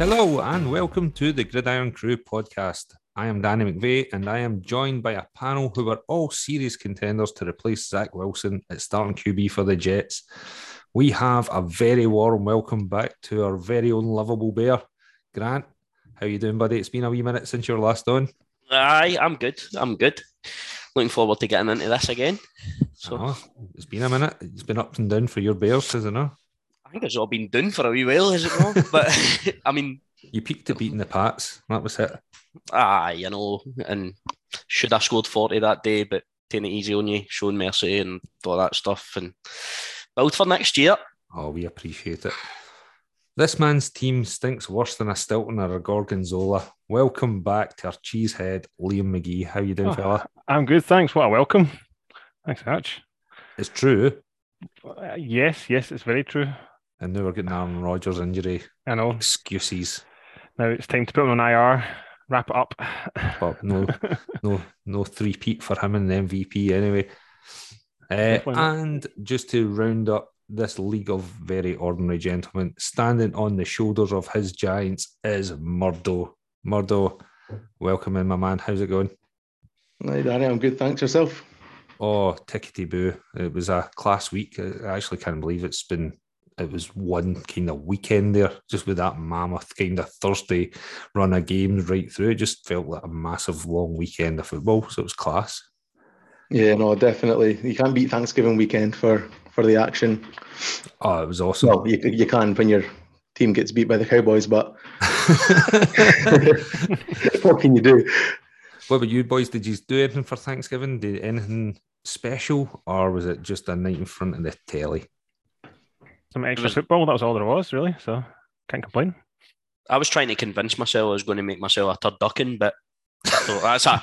Hello and welcome to the Gridiron Crew podcast. I am Danny McVeigh and I am joined by a panel who are all serious contenders to replace Zach Wilson at starting QB for the Jets. We have a very warm welcome back to our very own lovable bear, Grant. How you doing, buddy? It's been a wee minute since you were last on. Aye, I'm good. I'm good. Looking forward to getting into this again. So oh, it's been a minute. It's been up and down for your Bears, isn't it? I think it's all been done for a wee while, has it not? but I mean, you peaked at beating the Pats. That was it. Ah, you know, and should have scored forty that day, but taking it easy on you, showing mercy and all that stuff, and build for next year. Oh, we appreciate it. This man's team stinks worse than a Stilton or a Gorgonzola. Welcome back to our cheesehead, Liam McGee. How you doing, oh, fella? I'm good, thanks. What a welcome. Thanks very much. It's true. Uh, yes, yes, it's very true. And now we're getting Aaron Rodgers injury. I know. Excuses. Now it's time to put him on IR. Wrap it up. But no, no, no three peat for him in the MVP anyway. Uh, and just to round up this league of very ordinary gentlemen, standing on the shoulders of his giants is Murdo. Murdo, welcome in, my man. How's it going? Hi, Danny. I'm good. Thanks yourself. Oh, tickety boo! It was a class week. I actually can't believe it's been. It was one kind of weekend there, just with that mammoth kind of Thursday run of games right through. It just felt like a massive long weekend of football. So it was class. Yeah, no, definitely. You can't beat Thanksgiving weekend for for the action. Oh, it was awesome. Well, you, you can when your team gets beat by the Cowboys, but what can you do? What about you boys? Did you do anything for Thanksgiving? Did anything special, or was it just a night in front of the telly? Some extra was, football. That was all there was, really. So can't complain. I was trying to convince myself I was going to make myself a turducken, but so that's a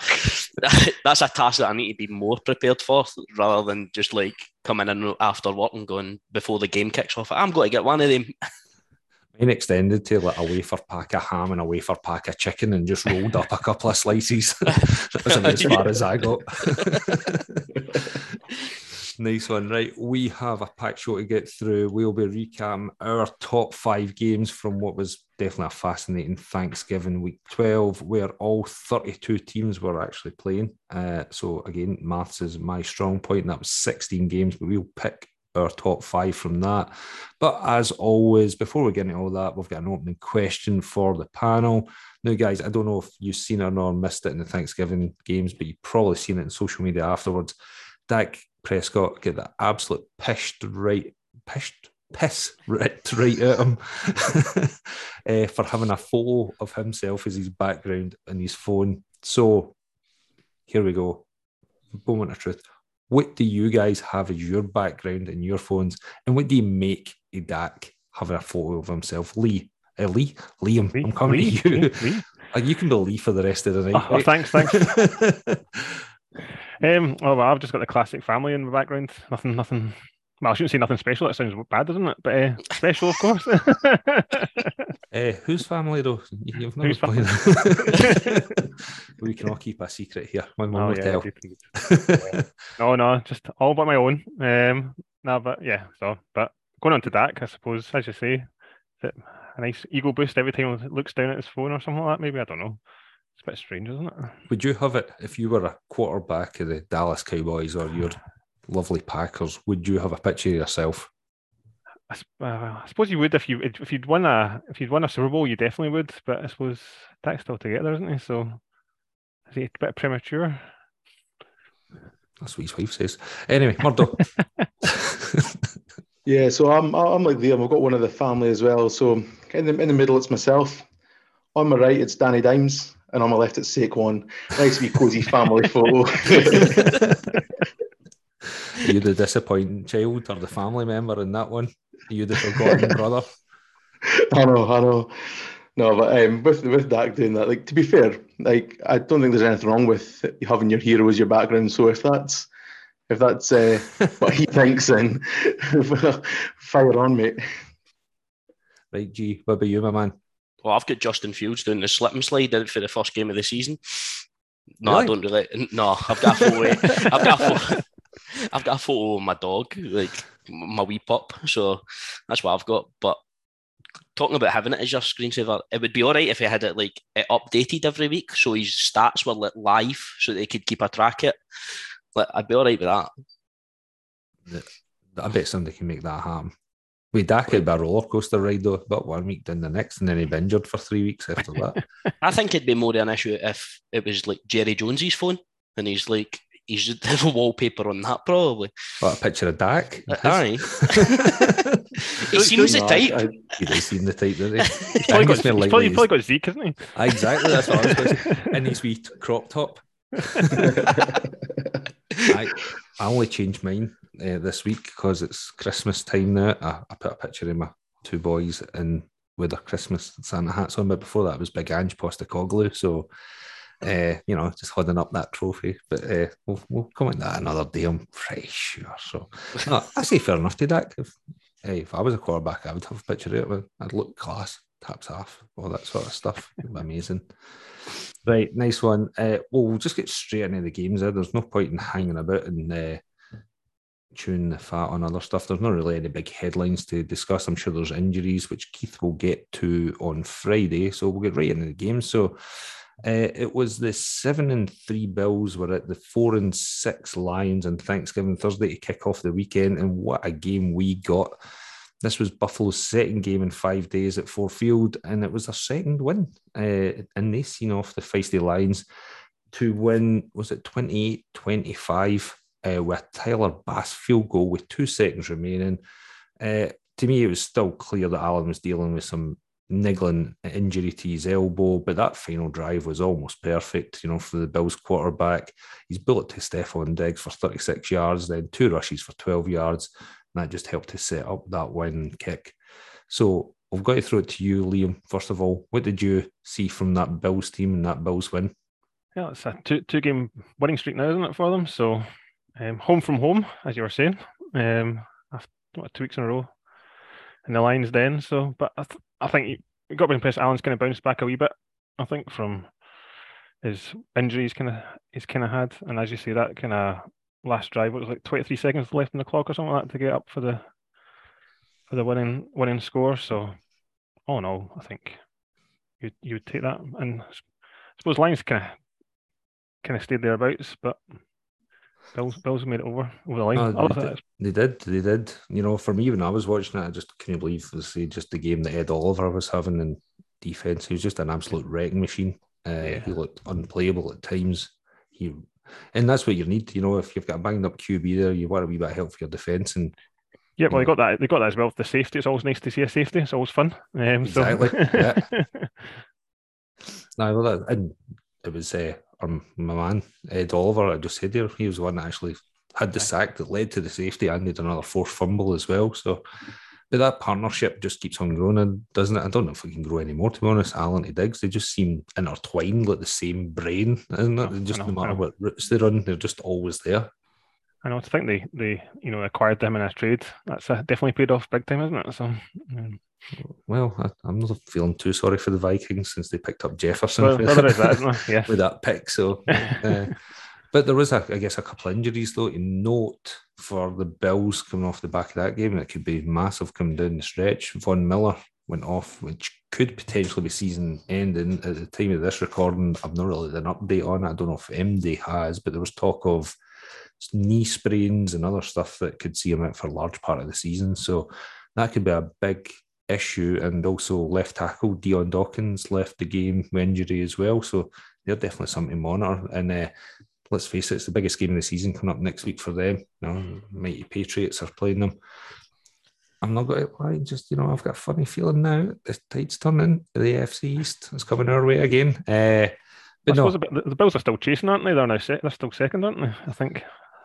that's a task that I need to be more prepared for, rather than just like coming in after work and going before the game kicks off. I'm going to get one of them. Mine extended to like a wafer pack of ham and a wafer pack of chicken and just rolled up a couple of slices. that was as far as I got. nice one. Right. We have a packed show to get through. We'll be recapping our top five games from what was definitely a fascinating Thanksgiving week 12, where all 32 teams were actually playing. Uh, so, again, maths is my strong point, and that was 16 games, but we'll pick our top five from that. But as always, before we get into all that, we've got an opening question for the panel. Now, guys, I don't know if you've seen it or missed it in the Thanksgiving games, but you've probably seen it in social media afterwards. Dak Prescott get the absolute pished right, pished, piss right, right at him uh, for having a photo of himself as his background in his phone. So here we go. Moment of truth. What do you guys have as your background in your phones, and what do you make a Dak having a photo of himself? Lee, uh, Lee, Liam, Lee, I'm coming Lee, to you. Lee, you can be Lee for the rest of the night. Oh, right? oh thanks, thanks. um, oh, well, I've just got the classic family in the background. Nothing, nothing well, I shouldn't say nothing special. That sounds bad, doesn't it? But uh, special, of course. uh, whose family, though? You've whose family? we can all keep a secret here. My mum oh, will yeah, tell. no, no, just all by my own. Um, no, but yeah. So, but going on to Dak, I suppose, as you say, a nice ego boost every time he looks down at his phone or something like that. Maybe I don't know. It's a bit strange, isn't it? Would you have it if you were a quarterback of the Dallas Cowboys or you're lovely Packers, would you have a picture of yourself? I, uh, I, suppose you would if you if you'd won a if you'd won a Super Bowl, you definitely would. But I suppose that's still together, isn't he? So is he a bit premature? That's what his wife says. Anyway, Murdo. yeah, so I'm I'm like Liam. I've got one of the family as well. So in the in the middle, it's myself. On my right, it's Danny Dimes, and on my left, it's Saquon. Nice wee cozy family photo. Are you the disappointing child or the family member in that one? Are you the forgotten brother? I know, I know. No, but um, with with Dak doing that, like to be fair, like I don't think there's anything wrong with having your hero as your background. So if that's if that's uh, what he thinks, then fire on, mate. Right, G. What about you, my man? Well, I've got Justin Fields doing the slip and slide for the first game of the season. No, really? I don't really. No, I've got a photo. I've got a photo. I've got a photo of my dog, like my wee pup. So that's what I've got. But talking about having it as your screensaver, it would be all right if he had it like it updated every week, so his stats were like live, so they could keep a track of it. Like, I'd be all right with that. I bet somebody can make that happen. We Dak it'd be a roller coaster ride though, but one week then the next, and then he'd be injured for three weeks after that. I think it'd be more of an issue if it was like Jerry Jones's phone and he's like he's just the wallpaper on that probably. What a picture of Dak. Uh, Aye. he seems the No, type. I- He does seem the type, doesn't he? He's probably, got, Angus more he's, like probably, these- probably got Zeke, hasn't he? Exactly, that's what I was going to say. In his wee crop top. I, I only changed mine uh, this week because it's Christmas time now. I, I put a picture of my two boys in with their Christmas Santa hats on, but before that was Big Ange Postecoglou. So, uh, you know, just holding up that trophy. But uh, we'll, we'll come on that another day, I'm pretty sure. So, no, I say fair enough to that. If, hey, if I was a quarterback, I would have a picture of it. I'd look class, taps off, all that sort of stuff. Amazing. Right, nice one. Uh, well, we'll just get straight into the games. There, there's no point in hanging about and uh, chewing the fat on other stuff. There's not really any big headlines to discuss. I'm sure there's injuries, which Keith will get to on Friday. So we'll get right into the game. So uh, it was the seven and three Bills were at the four and six Lions on Thanksgiving Thursday to kick off the weekend, and what a game we got! This was Buffalo's second game in five days at Ford Field, and it was their second win. Uh, and they seen off the feisty Lions to win, was it 28 25 uh, with Tyler Bass field goal with two seconds remaining. Uh, to me, it was still clear that Allen was dealing with some niggling injury to his elbow, but that final drive was almost perfect, you know, for the Bills quarterback. He's bullet to Stefon Diggs for 36 yards, then two rushes for 12 yards. And that just helped to set up that win kick. So I've got to throw it to you, Liam. First of all, what did you see from that Bills team and that Bills win? Yeah, it's a two two game winning streak now, isn't it, for them? So um, home from home, as you were saying, um, after what, two weeks in a row, in the Lions then. So, but I, th- I think you got to be impressed. Allen's kind of bounced back a wee bit. I think from his injuries, kind of he's kind of had, and as you say, that kind of last drive, It was like twenty three seconds left in the clock or something like that to get up for the for the winning winning score. So, all in all, I think you you would take that, and I suppose Lions kind of kind of stayed thereabouts, but Bills Bills made it over over the line. Oh, they, did, they did, they did. You know, for me, when I was watching it, I just couldn't believe see just the game that Ed Oliver was having in defense. He was just an absolute wrecking machine. Uh, Yeah. He looked unplayable at times. He, and that's what you need. You know, if you've got a banged up QB there, you want a wee bit of help for your defense. And Yeah, well, they got that. They got that as well. The safety. It's always nice to see a safety. It's always fun. Um, Exactly, So, no, well, that, and it was uh, um, my man Ed Oliver. I just said there, he was the one that actually had the sack that led to the safety and did another forced fumble as well. So, but that partnership just keeps on growing, and doesn't it? I don't know if it can grow anymore. To be honest, Allen to Diggs, they just seem intertwined, like the same brain, isn't it? Just know, no matter what routes they run, they're just always there. I know. I think they they you know acquired them in a trade. That's uh, definitely paid off big time, isn't it? So. um, Well, I, I'm not feeling too sorry for the Vikings since they picked up Jefferson. well, well, there is that? Yeah. with that pick. So, uh, but there was, a, I guess, a couple of injuries though to note for the Bills coming off the back of that game. It could be massive coming down the stretch. Von Miller went off, which could potentially be season ending at the time of this recording. I've not really an update on it. I don't know if MD has, but there was talk of knee sprains and other stuff that could see him out for a large part of the season. So that could be a big issue. And also left tackle Dion Dawkins left the game with injury as well. So they're definitely something to monitor. And uh, let's face it, it's the biggest game of the season coming up next week for them. You know, mighty Patriots are playing them. I'm not going to lie, just you know, I've got a funny feeling now. The tide's turning. The AFC East is coming our way again. Uh, but no, the, the- Bills are still chasing, aren't they? They're now se- they're still second, aren't they? I think.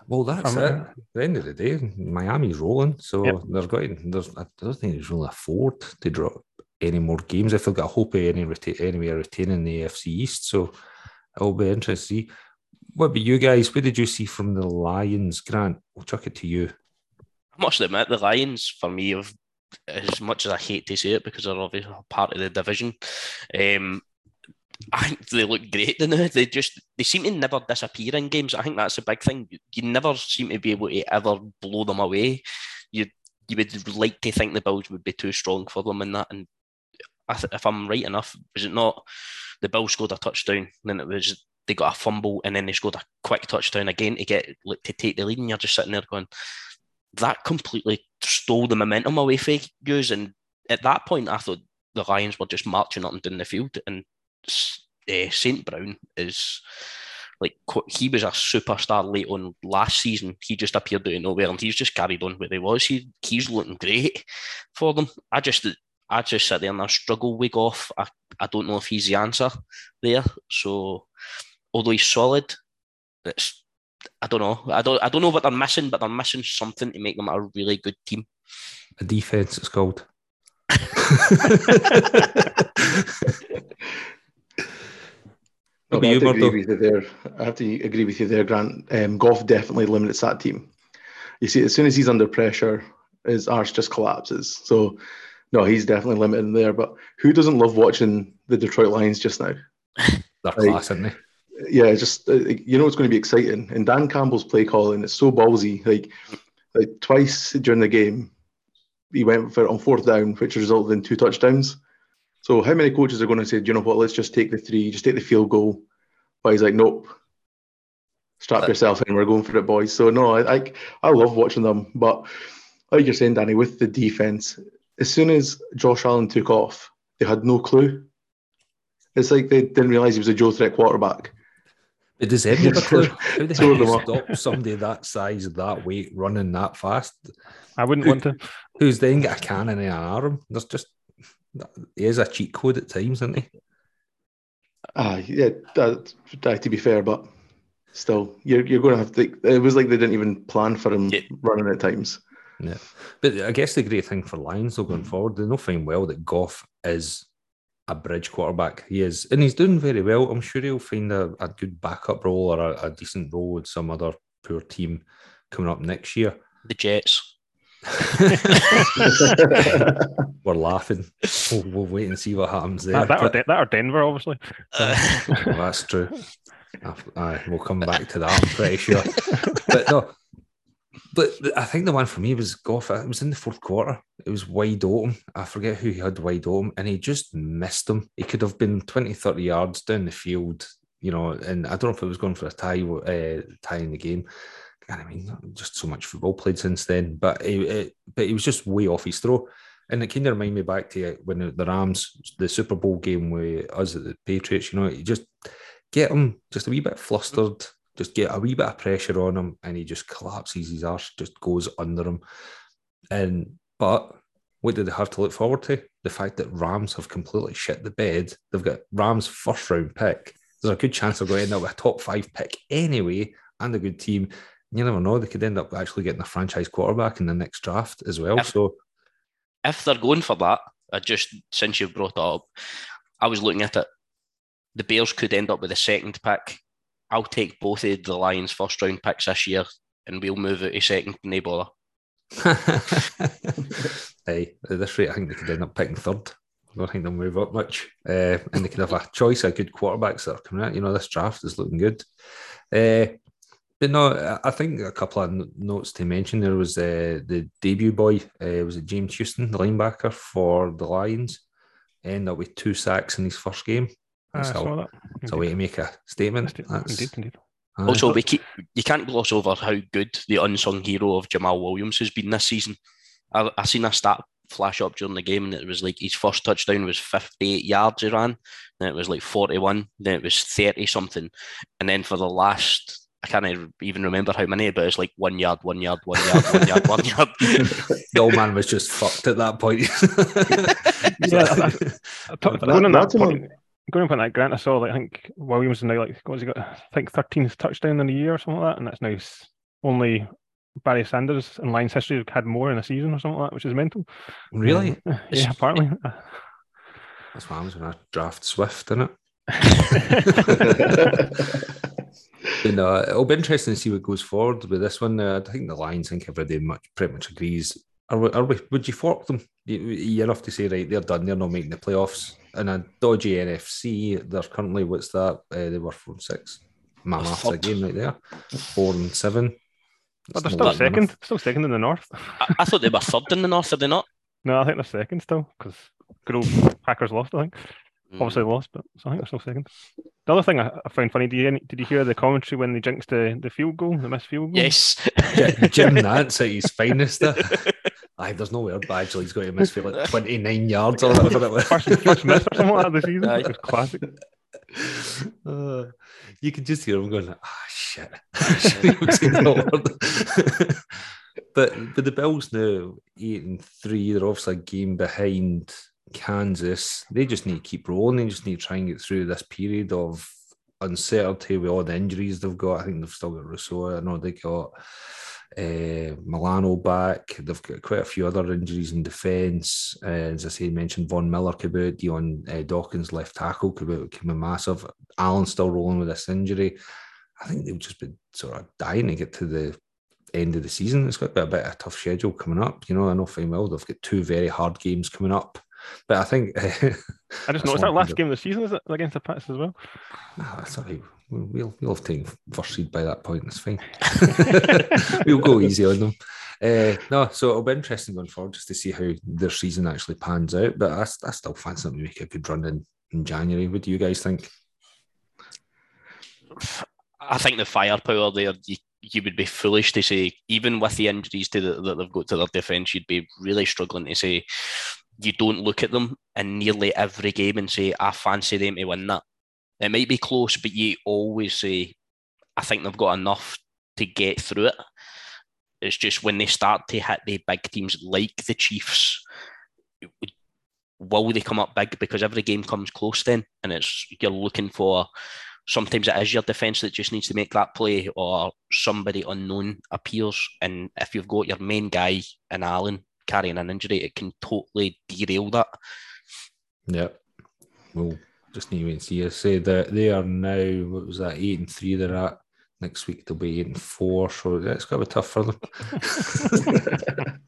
Well, that's I'm- it. At the end of the day, Miami's rolling, so Yep. they're going. There's, I don't think there's really afford to drop any more games if they've got hope of any reta- anyway retaining the AFC East. So it'll be interesting to see. What about you guys? What did you see from the Lions, Grant? We'll chuck it to you. I must admit, the Lions, for me, have, as much as I hate to say it because they're obviously part of the division, um, I think they look great now. They just they seem to never disappear in games. I think that's a big thing. You never seem to be able to ever blow them away. You you would like to think the Bills would be too strong for them in that, and if I'm right enough, was it not the Bill scored a touchdown, then it was they got a fumble, and then they scored a quick touchdown again to get like, to take the lead, and you're just sitting there going, that completely stole the momentum away from you. And at that point, I thought the Lions were just marching up and down the field, and uh, St. Brown is like he was a superstar late on last season. He just appeared out of nowhere, and he's just carried on where he was. He he's looking great for them. I just I just sit there and I struggle with Goff. I, I don't know if he's the answer there. So although he's solid, it's I don't know. I don't I don't know what they're missing, but they're missing something to make them a really good team. A defense, it's called. No, I, have to agree with you there. I have to agree with you there, Grant. Um, Goff definitely limits that team. You see, as soon as he's under pressure, his arse just collapses. So, no, he's definitely limited there. But who doesn't love watching the Detroit Lions just now? They're like, class, aren't they? Yeah, just uh, you know it's going to be exciting. And Dan Campbell's play calling is so ballsy. Like, like twice during the game, he went for it on fourth down, which resulted in two touchdowns. So how many coaches are going to say, you know what, let's just take the three, just take the field goal? But he's like, nope, strap yourself in, we're going for it, boys. So no, I, I, I love watching them. But like you're saying, Danny, with the defense, as soon as Josh Allen took off, they had no clue. It's like they didn't realize he was a Joe threat quarterback. It does any have a clue? How the hell do you stop somebody that size, that weight, running that fast? I wouldn't Who, want to. Who's then got a cannon in an arm? There's just he is a cheat code at times, isn't he? Ah, uh, yeah. That, to be fair, but still, you're you're going to have to. It was like they didn't even plan for him yeah. running at times. Yeah, but I guess the great thing for Lions though going forward, they know fine well that Goff is a bridge quarterback. He is, and he's doing very well. I'm sure he'll find a, a good backup role or a, a decent role with some other poor team coming up next year. The Jets. We're laughing. We'll, we'll, wait and see what happens there. That, that, but, or, that or Denver, obviously. Uh, well, that's true. Aye, we'll come back to that. I'm pretty sure. but no, but I think the one for me was Goff. It was in the fourth quarter. It was wide open. I forget who he had wide open, and he just missed him. He could have been 20, 30 yards down the field, you know. And I don't know if it was going for a tie, uh, tie in the game. I mean, just so much football played since then, but he, it, but he was just way off his throw. And it kind of reminded me back to when the Rams, the Super Bowl game with us at the Patriots, you know, you just get him just a wee bit flustered, just get a wee bit of pressure on him, and he just collapses his arse, just goes under him. And but what do they have to look forward to? The fact that Rams have completely shit the bed. They've got Rams first round pick. There's a good chance they're going to end up with a top five pick anyway, and a good team you never know. They could end up actually getting a franchise quarterback in the next draft as well. If, so, if they're going for that, I just since you've brought it up, I was looking at it. The Bears could end up with a second pick. I'll take both of the Lions' first round picks this year, and we'll move it to second. No bother. hey, at this rate, I think they could end up picking third. I don't think they'll move up much, uh, and they could have a choice of good quarterbacks that are coming out. You know, this draft is looking good. Uh, but no, I think a couple of notes to mention. There was uh, the debut boy, uh, was it James Houston, the linebacker for the Lions, ended up with two sacks in his first game. That's I saw that. It's a way to make a statement. Indeed, indeed. Also, we keep, you can't gloss over how good the unsung hero of Jamaal Williams has been this season. I, I seen a stat flash up during the game, and it was like his first touchdown was 58 yards he ran, then it was like 41, then it was 30 something, and then for the last I can't even remember how many, but it's like one yard, one yard, one yard, one yard, one yard. the old man was just fucked at that point. yeah, I, I, I, going on that going on that Grant, I saw like I think Williams now like what has he got? I think 13th touchdown in a year or something like that, and that's now only Barry Sanders in Lions history have had more in a season or something like that, which is mental. Really? Uh, yeah, apparently. That's what happens when I draft Swift, isn't it? you know, it'll be interesting to see what goes forward with this one. Uh, I think the Lions, I think everybody much pretty much agrees. Are we, are we, would you fork them? you're enough to say, right, they're done, they're not making the playoffs. And a dodgy NFC, they're currently, what's that? Uh, they were from six. Man, after again, right there. Four and seven. But they're still second, still second in the north. I, I, thought they were third in the north, are they not? No, I think they're second still because good old Packers lost. I think Mm. obviously lost, but so I think they're still second. The other thing I, I found funny, did you, did you hear the commentary when they jinxed the, the field goal, the missed field goal? Yes. Jim Nantz at his finest there. Aye, there's no word, but actually he's going to miss for like 29 yards or whatever it was. First, first miss or something like that of the season. Aye. It was classic. Uh, you can just hear him going, ah, shit. He was saying that word. but but the Bills now eight and three. They're obviously a game behind Kansas. They just need to keep rolling. They just need to try and get through this period of uncertainty with all the injuries they've got. I think they've still got Rousseau. I know they got uh, Milano back. They've got quite a few other injuries in defence. Uh, as I say, mentioned Von Miller be out. Dion uh, Dawkins left tackle could be, be massive. Allen still rolling with this injury. I think they've just been sort of dying to get to the end of the season. It's got a bit, a bit of a tough schedule coming up. You know, I know fine well they've got two very hard games coming up. But I think I just noticed that last game of the season is it against the Pats as well. Ah, that's all right. We'll, we'll, have taken first seed by that point. It's fine. we'll go easy on them. Uh, no, so it'll be interesting going forward just to see how their season actually pans out. But I, I still fancy them to make a good run in, in January. What do you guys think? I think the firepower there, you, you would be foolish to say, even with the injuries to the, that they've got to their defence, you'd be really struggling to say you don't look at them in nearly every game and say, I fancy them to win that. It might be close, but you always say, I think they've got enough to get through it. It's just when they start to hit the big teams like the Chiefs, will they come up big? Because every game comes close then, and it's you're looking for sometimes it is your defence that just needs to make that play, or somebody unknown appears. And if you've got your main guy in Allen carrying an injury, it can totally derail that. Yeah. We'll just need to wait and see. I say that they are now, what was that, eight and three they're at. Next week they'll be eight and four. So yeah, it's going to be tough for them.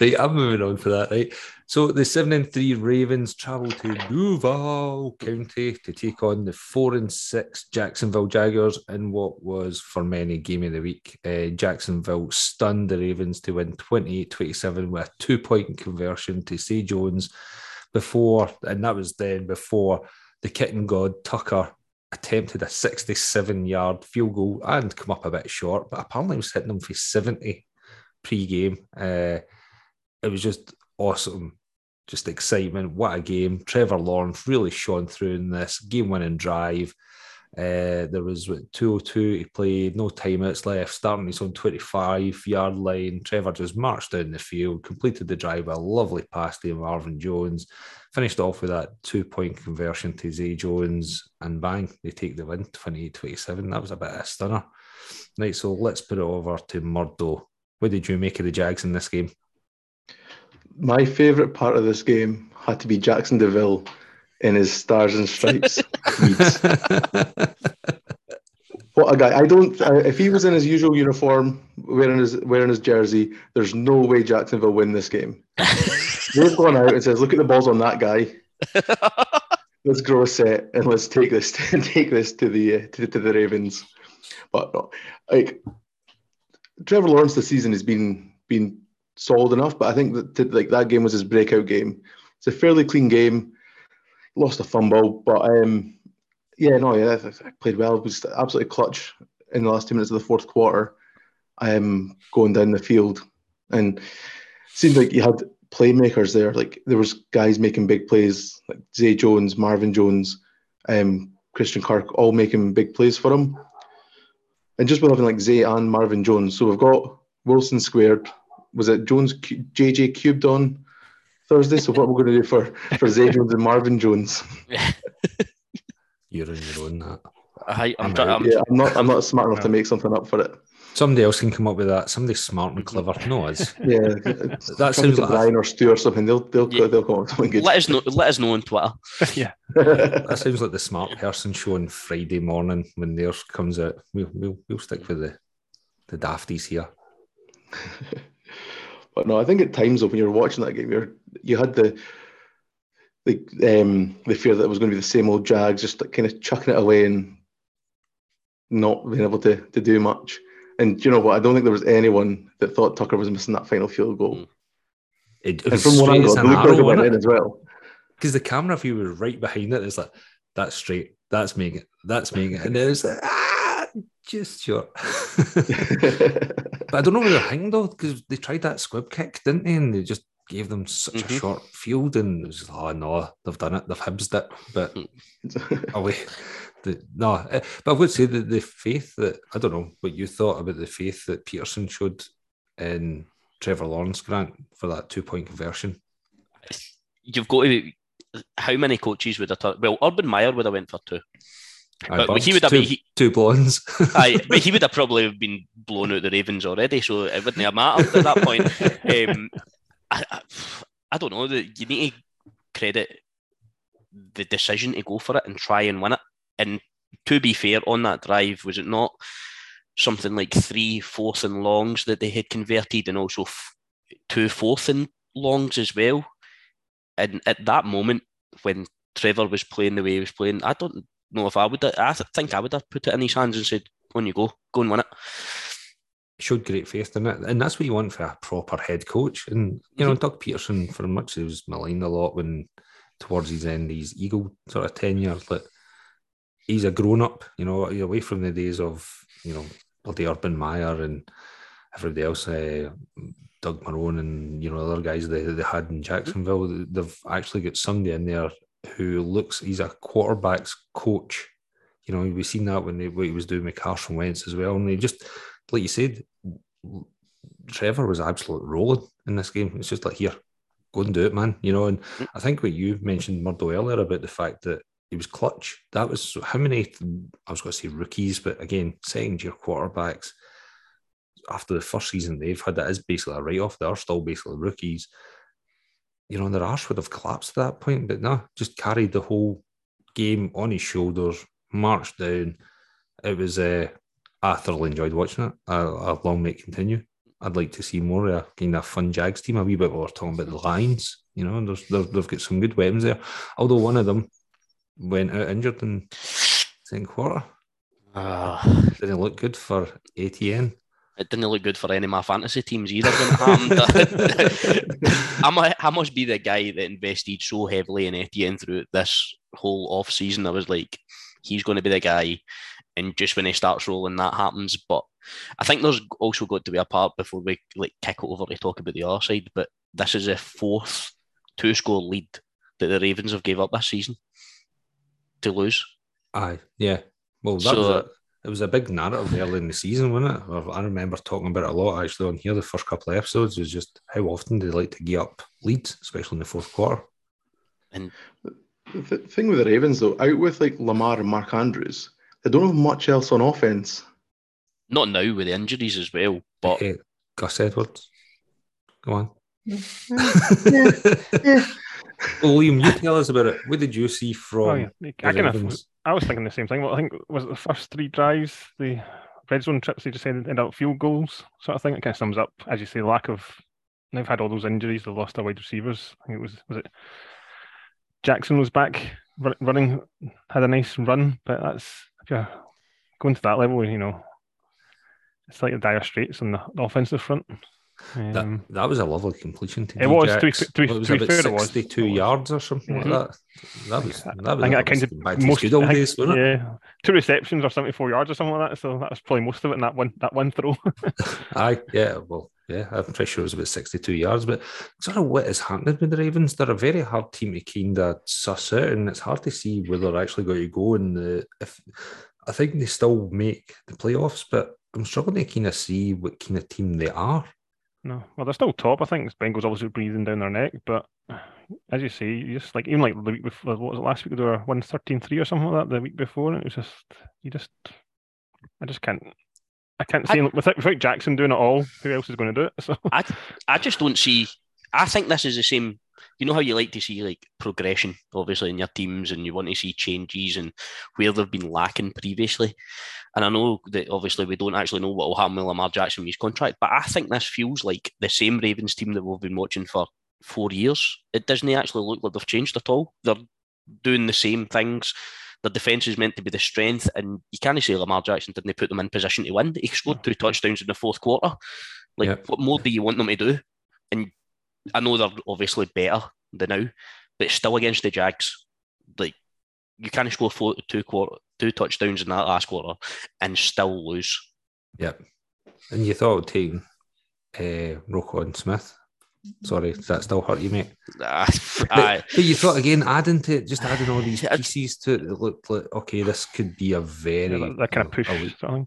right, I'm moving on for that, right? So the seven and three Ravens travel to Duval County to take on the four and six Jacksonville Jaguars in what was for many game of the week. Uh, Jacksonville stunned the Ravens to win 28-27 with a two-point conversion to Zay Jones before, and that was then before the kitten god Tucker attempted a 67 yard field goal and come up a bit short, but apparently was hitting them for 70 pre game. Uh, it was just awesome, just excitement. What a game. Trevor Lawrence really shone through in this game winning drive. Uh, there was what, 202 he played, no timeouts left, starting his own 25 yard line. Trevor just marched down the field, completed the drive with a lovely pass to Marvin Jones, finished off with that two point conversion to Zay Jones, and bang, they take the win 28 27. That was a bit of a stunner. Right, so let's put it over to Murdo. What did you make of the Jags in this game? My favourite part of this game had to be Jaxson de Ville in his stars and stripes. what a guy! I don't. Uh, if he was in his usual uniform, wearing his wearing his jersey, there's no way Jacksonville win this game. They've gone out and says, "Look at the balls on that guy. Let's grow a set and let's take this take this to the uh, to, to the Ravens." But no, like Trevor Lawrence this season has been been solid enough, but I think that to, like that game was his breakout game. It's a fairly clean game. Lost a fumble, but um, yeah, no, yeah, I, played well. It was absolutely clutch in the last two minutes of the fourth quarter. Um, going down the field, and it seemed like you had playmakers there. Like there was guys making big plays, like Zay Jones, Marvin Jones, um, Christian Kirk, all making big plays for him. And just with having like Zay and Marvin Jones, so we've got Wilson squared. Was it Jones JJ cubed on Thursday? So what we're going to do for for Zay Jones and Marvin Jones? You're on your own, that. I, I'm, I'm try- I'm, Yeah, I'm not. I'm not smart enough to make something up for it. Somebody else can come up with that. Somebody smart and clever. No, us. Yeah, That sounds like a, Brian or Stu or something. They'll they'll Yeah. they'll come up with something good. let us know. Let us know on Twitter. yeah. that sounds like the smart person show on Friday morning when theirs comes out. We'll we'll, we'll stick with the the dafties here. But no, I think at times though, when you were watching that game, you're you had the the um the fear that it was going to be the same old Jags, just like kind of chucking it away and not being able to to do much. And you know what? I don't think there was anyone that thought Tucker was missing that final field goal. Mm. It, it And from one angle, an arrow, went in as well. because the camera view was right behind it. It's like that's straight, that's making it, that's making it, and then it's like ah, just short. but I don't know what they're thinking though, because they tried that squib kick, didn't they? And they just gave them such Mhm. a short field, and it was just, oh no, they've done it, they've hibsed it, but away. The, no, eh, but I would say that the faith that I don't know what you thought about the faith that Pederson showed in Trevor Lawrence Grant for that two point conversion. You've got to. How many coaches would have? T- well, Urban Meyer would have went for two. Aye, But he would have two, been- he- two blondes. Aye, but he would have probably been blown out the Ravens already, so it wouldn't have mattered at that point. Um, I, I, I don't know. that You need to credit the decision to go for it and try and win it. And to be fair, on that drive, was it not something like three fourth and longs that they had converted, and also f- two fourth and longs as well? And at that moment, when Trevor was playing the way he was playing, I don't know if I would. I think I would have put it in his hands and said, "On you go, go and win it." showed great faith in it, and that's what you want for a proper head coach. And you know, Doug Pederson, for much he was maligned a lot when towards his end, his eagle sort of tenure, but he's a grown up. You know, away from the days of you know bloody Urban Meyer and everybody else, uh, Doug Marrone, and you know other guys they they had in Jacksonville. They've actually got somebody in there who looks. He's a quarterbacks coach. You know, we've seen that when they, what he was doing with Carson Wentz as well, and they just like you said, Trevor was absolutely rolling in this game. It's just like here, go and do it, man. You know, and I think what you mentioned Murdo earlier about the fact that he was clutch. That was how many I was going to say rookies, but again, second year quarterbacks after the first season they've had that is basically a write off. They're still basically rookies. You know, and their arse would have collapsed at that point, but no, just carried the whole game on his shoulders, marched down. It was uh, I thoroughly enjoyed watching it. I, I long may it continue. I'd like to see more of a kind of fun Jags team. A wee bit what we're talking about the Lions, you know, and there's, they've, they've got some good weapons there. Although one of them went out injured in second quarter. Ah, Didn't look good for Etienne. It didn't look good for any of my fantasy teams either when it happened. I, I must be the guy that invested so heavily in Etienne throughout this whole off season. I was like, he's going to be the guy. And just when he starts rolling, that happens. But I think there's also got to be a part before we like kick it over to talk about the other side. But this is a fourth two score lead that the Ravens have gave up this season to lose. Aye, yeah. Well, that So- was a, it was a big narrative early in the season, wasn't it? I I remember talking about it a lot actually on here. The first couple of episodes was just how often they like to get up leads, especially in the fourth quarter. And the thing with the Ravens, though, out with like Lamar and Mark Andrews, they don't have much else on offense. Not now with the injuries as well, but Hey, Gus Edwards, go on. yeah. Well, Liam, you tell us about it. What did you see from Oh, yeah. I, the kind of, I was thinking the same thing. Well, I think was it the first three drives, the red zone trips they just ended, ended up field goals sort of thing. It kind of sums up, as you say, the lack of. They've had all those injuries. They've lost their wide receivers. I think it was was it Jackson was back running, had a nice run, but that's if you're going to that level, you know, it's like the dire straits on the offensive front. That, Um, that was a lovely completion to It was, to be to be- was to be fair, it was. 62 It was. yards or something like Mhm. that. That was that was, I think that kind of back most good old think- days, wasn't it? yeah, two receptions or seventy four yards or something like that. So that was probably most of it in that one that one throw. Aye, yeah, well, yeah, I'm pretty sure it was about 62 yards. But sort of what has happened with the Ravens, they're a very hard team to kind of suss out, and it's hard to see where they're actually going to go. And the if I think they still make the playoffs, but I'm struggling to kind of see what kind of team they are. No, well they're still top. I think Bengals obviously breathing down their neck, but as you say, you just like even like the week before, what was it last week? They were one thirteen three or something like that. The week before, and it was just you just I just can't. I can't see without, without Jackson doing it all. Who else is going to do it? So I, I just don't see. I think this is the same. You know how you like to see like progression, obviously, in your teams, and you want to see changes and where they've been lacking previously. And I know that obviously we don't actually know what will happen with Lamar Jackson with his contract, but I think this feels like the same Ravens team that we've been watching for four years. It doesn't actually look like they've changed at all. They're doing the same things. The defense is meant to be the strength, and you can't say Lamar Jackson didn't put them in position to win. He scored two touchdowns in the fourth quarter. Like, Yeah. what more do you want them to do? And I know they're obviously better than now, but still against the Jags, like you can't score four, two quarter, two touchdowns in that last quarter and still lose. Yep. And you thought taking uh, Roquan Smith. Sorry, does that still hurt you, mate? Uh, But, aye. but you thought again, adding to it, just adding all these pieces to it, it looked like okay, this could be a very Yeah, that, that kind of push. elite sort of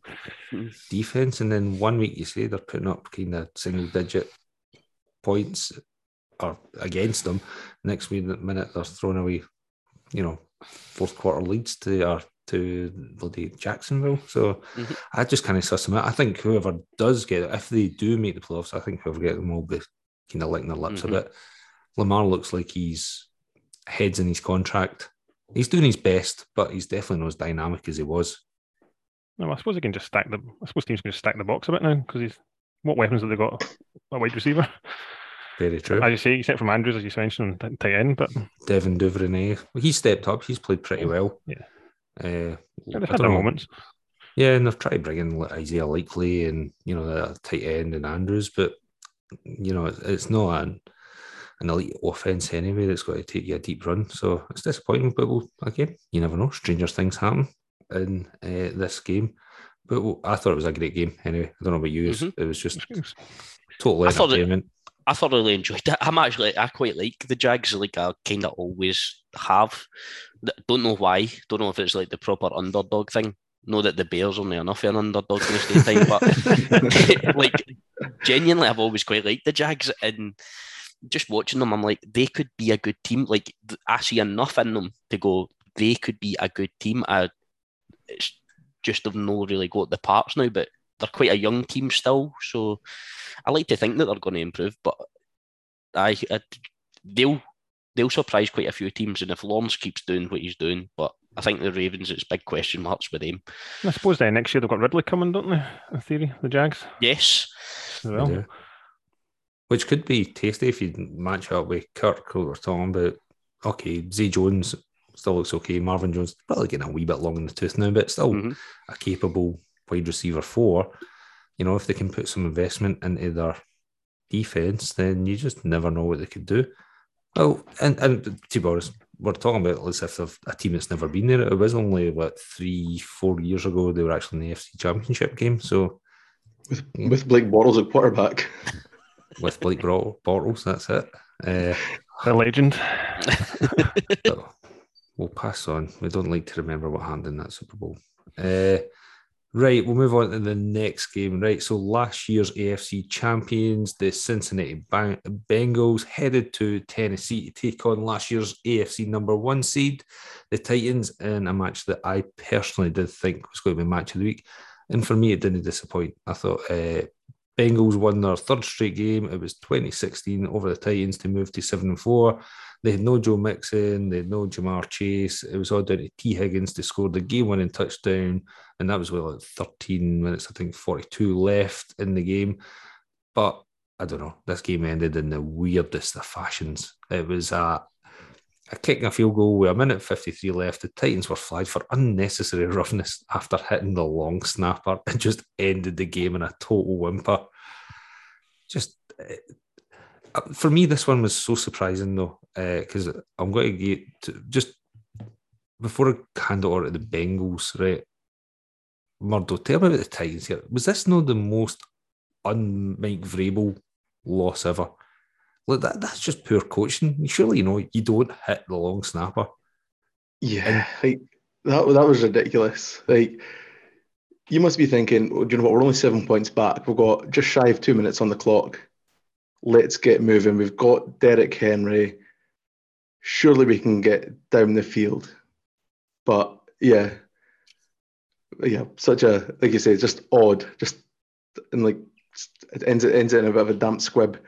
thing. defense, and then one week you say they're putting up kind of single digit points are against them. Next minute, minute they're throwing away, you know, fourth quarter leads to or to bloody Jacksonville. So Mhm. I just kind of suss them out. I think whoever does get it, if they do make the playoffs, I think whoever get them will be kind of licking their lips Mhm. a bit. Lamar looks like he's heads in his contract. He's doing his best, but he's definitely not as dynamic as he was. No, I suppose he can just stack the. I suppose teams can just stack the box a bit now because he's. What weapons have they got? A wide receiver, Very true. as you say, except from Andrews, as you mentioned, tight end. But Devin Duvernay, he stepped up. He's played pretty well. Yeah. Uh, they've had their moments. Yeah, and they've tried bringing Isaiah Likely and you know the tight end and Andrews, but you know it's, not an an elite offense anyway. That's got to take you a deep run, so it's disappointing. But we'll, again, you never know. Stranger things happen in uh, this game. But I thought it was a great game anyway. I don't know about you. Mhm. It was just total I thought it- entertainment. I thoroughly enjoyed it. I'm actually, I quite like the Jags, like I kind of always have. Don't know why. Don't know if it's like the proper underdog thing. Know that the Bears only enough an underdog of the time, but like genuinely, I've always quite liked the Jags, and just watching them, I'm like, they could be a good team. Like I see enough in them to go, they could be a good team. I, it's just they've not really got the parts now, but they're quite a young team still, so I like to think that they're going to improve. But I, I they'll they'll surprise quite a few teams, and if Lawrence keeps doing what he's doing, but I think the Ravens, it's big question marks with them. I suppose then next year they've got Ridley coming, don't they? In theory, the Jags Yes, well. Yeah. Which could be tasty if you match up with Kirk, who we're talking about. Okay, Zay Jones still looks okay. Marvin Jones probably getting a wee bit long in the tooth now, but still Mhm. a capable wide receiver four. You know, if they can put some investment into their defense, then you just never know what they could do. Well, and, and to be honest, we're talking about as if they've a team that's never been there. It was only what three, four years ago they were actually in the FC Championship game. So with with Blake Bortles at quarterback. with Blake Bor- Bortles, that's it. Uh, The legend. we'll pass on. We don't like to remember what happened in that Super Bowl. Uh, right, we'll move on to the next game. Right, so last year's AFC champions, the Cincinnati Bengals, headed to Tennessee to take on last year's AFC number one seed, the Titans, in a match that I personally did think was going to be match of the week. And for me, it didn't disappoint. I thought uh, Bengals won their third straight game. It was 2016 over the Titans to move to seven and four. They had no Joe Mixon, they had no Ja'Marr Chase. It was all down to Tee Higgins to score the game winning touchdown. And that was with like 13 minutes, I think 42 left in the game. But I don't know, this game ended in the weirdest of fashions. It was a, a kick and a field goal with a minute 53 left. The Titans were flagged for unnecessary roughness after hitting the long snapper. It just ended the game in a total whimper. Just eh, uh, for me, this one was so surprising though, Uh, because I'm going to get to just before I hand it over to the Bengals, right? Murdo, tell me about the Titans here. Was this not the most un Mike Vrabel loss ever? Look, that, that's just poor coaching. Surely you know you don't hit the long snapper. Yeah, like that that was ridiculous. Like you must be thinking, oh, do you know what? We're only seven points back. We've got just shy of two minutes on the clock. Let's get moving. We've got Derrick Henry. Surely we can get down the field. But yeah, yeah, such a like you say, just odd, just and like it ends it ends in a bit of a damp squib.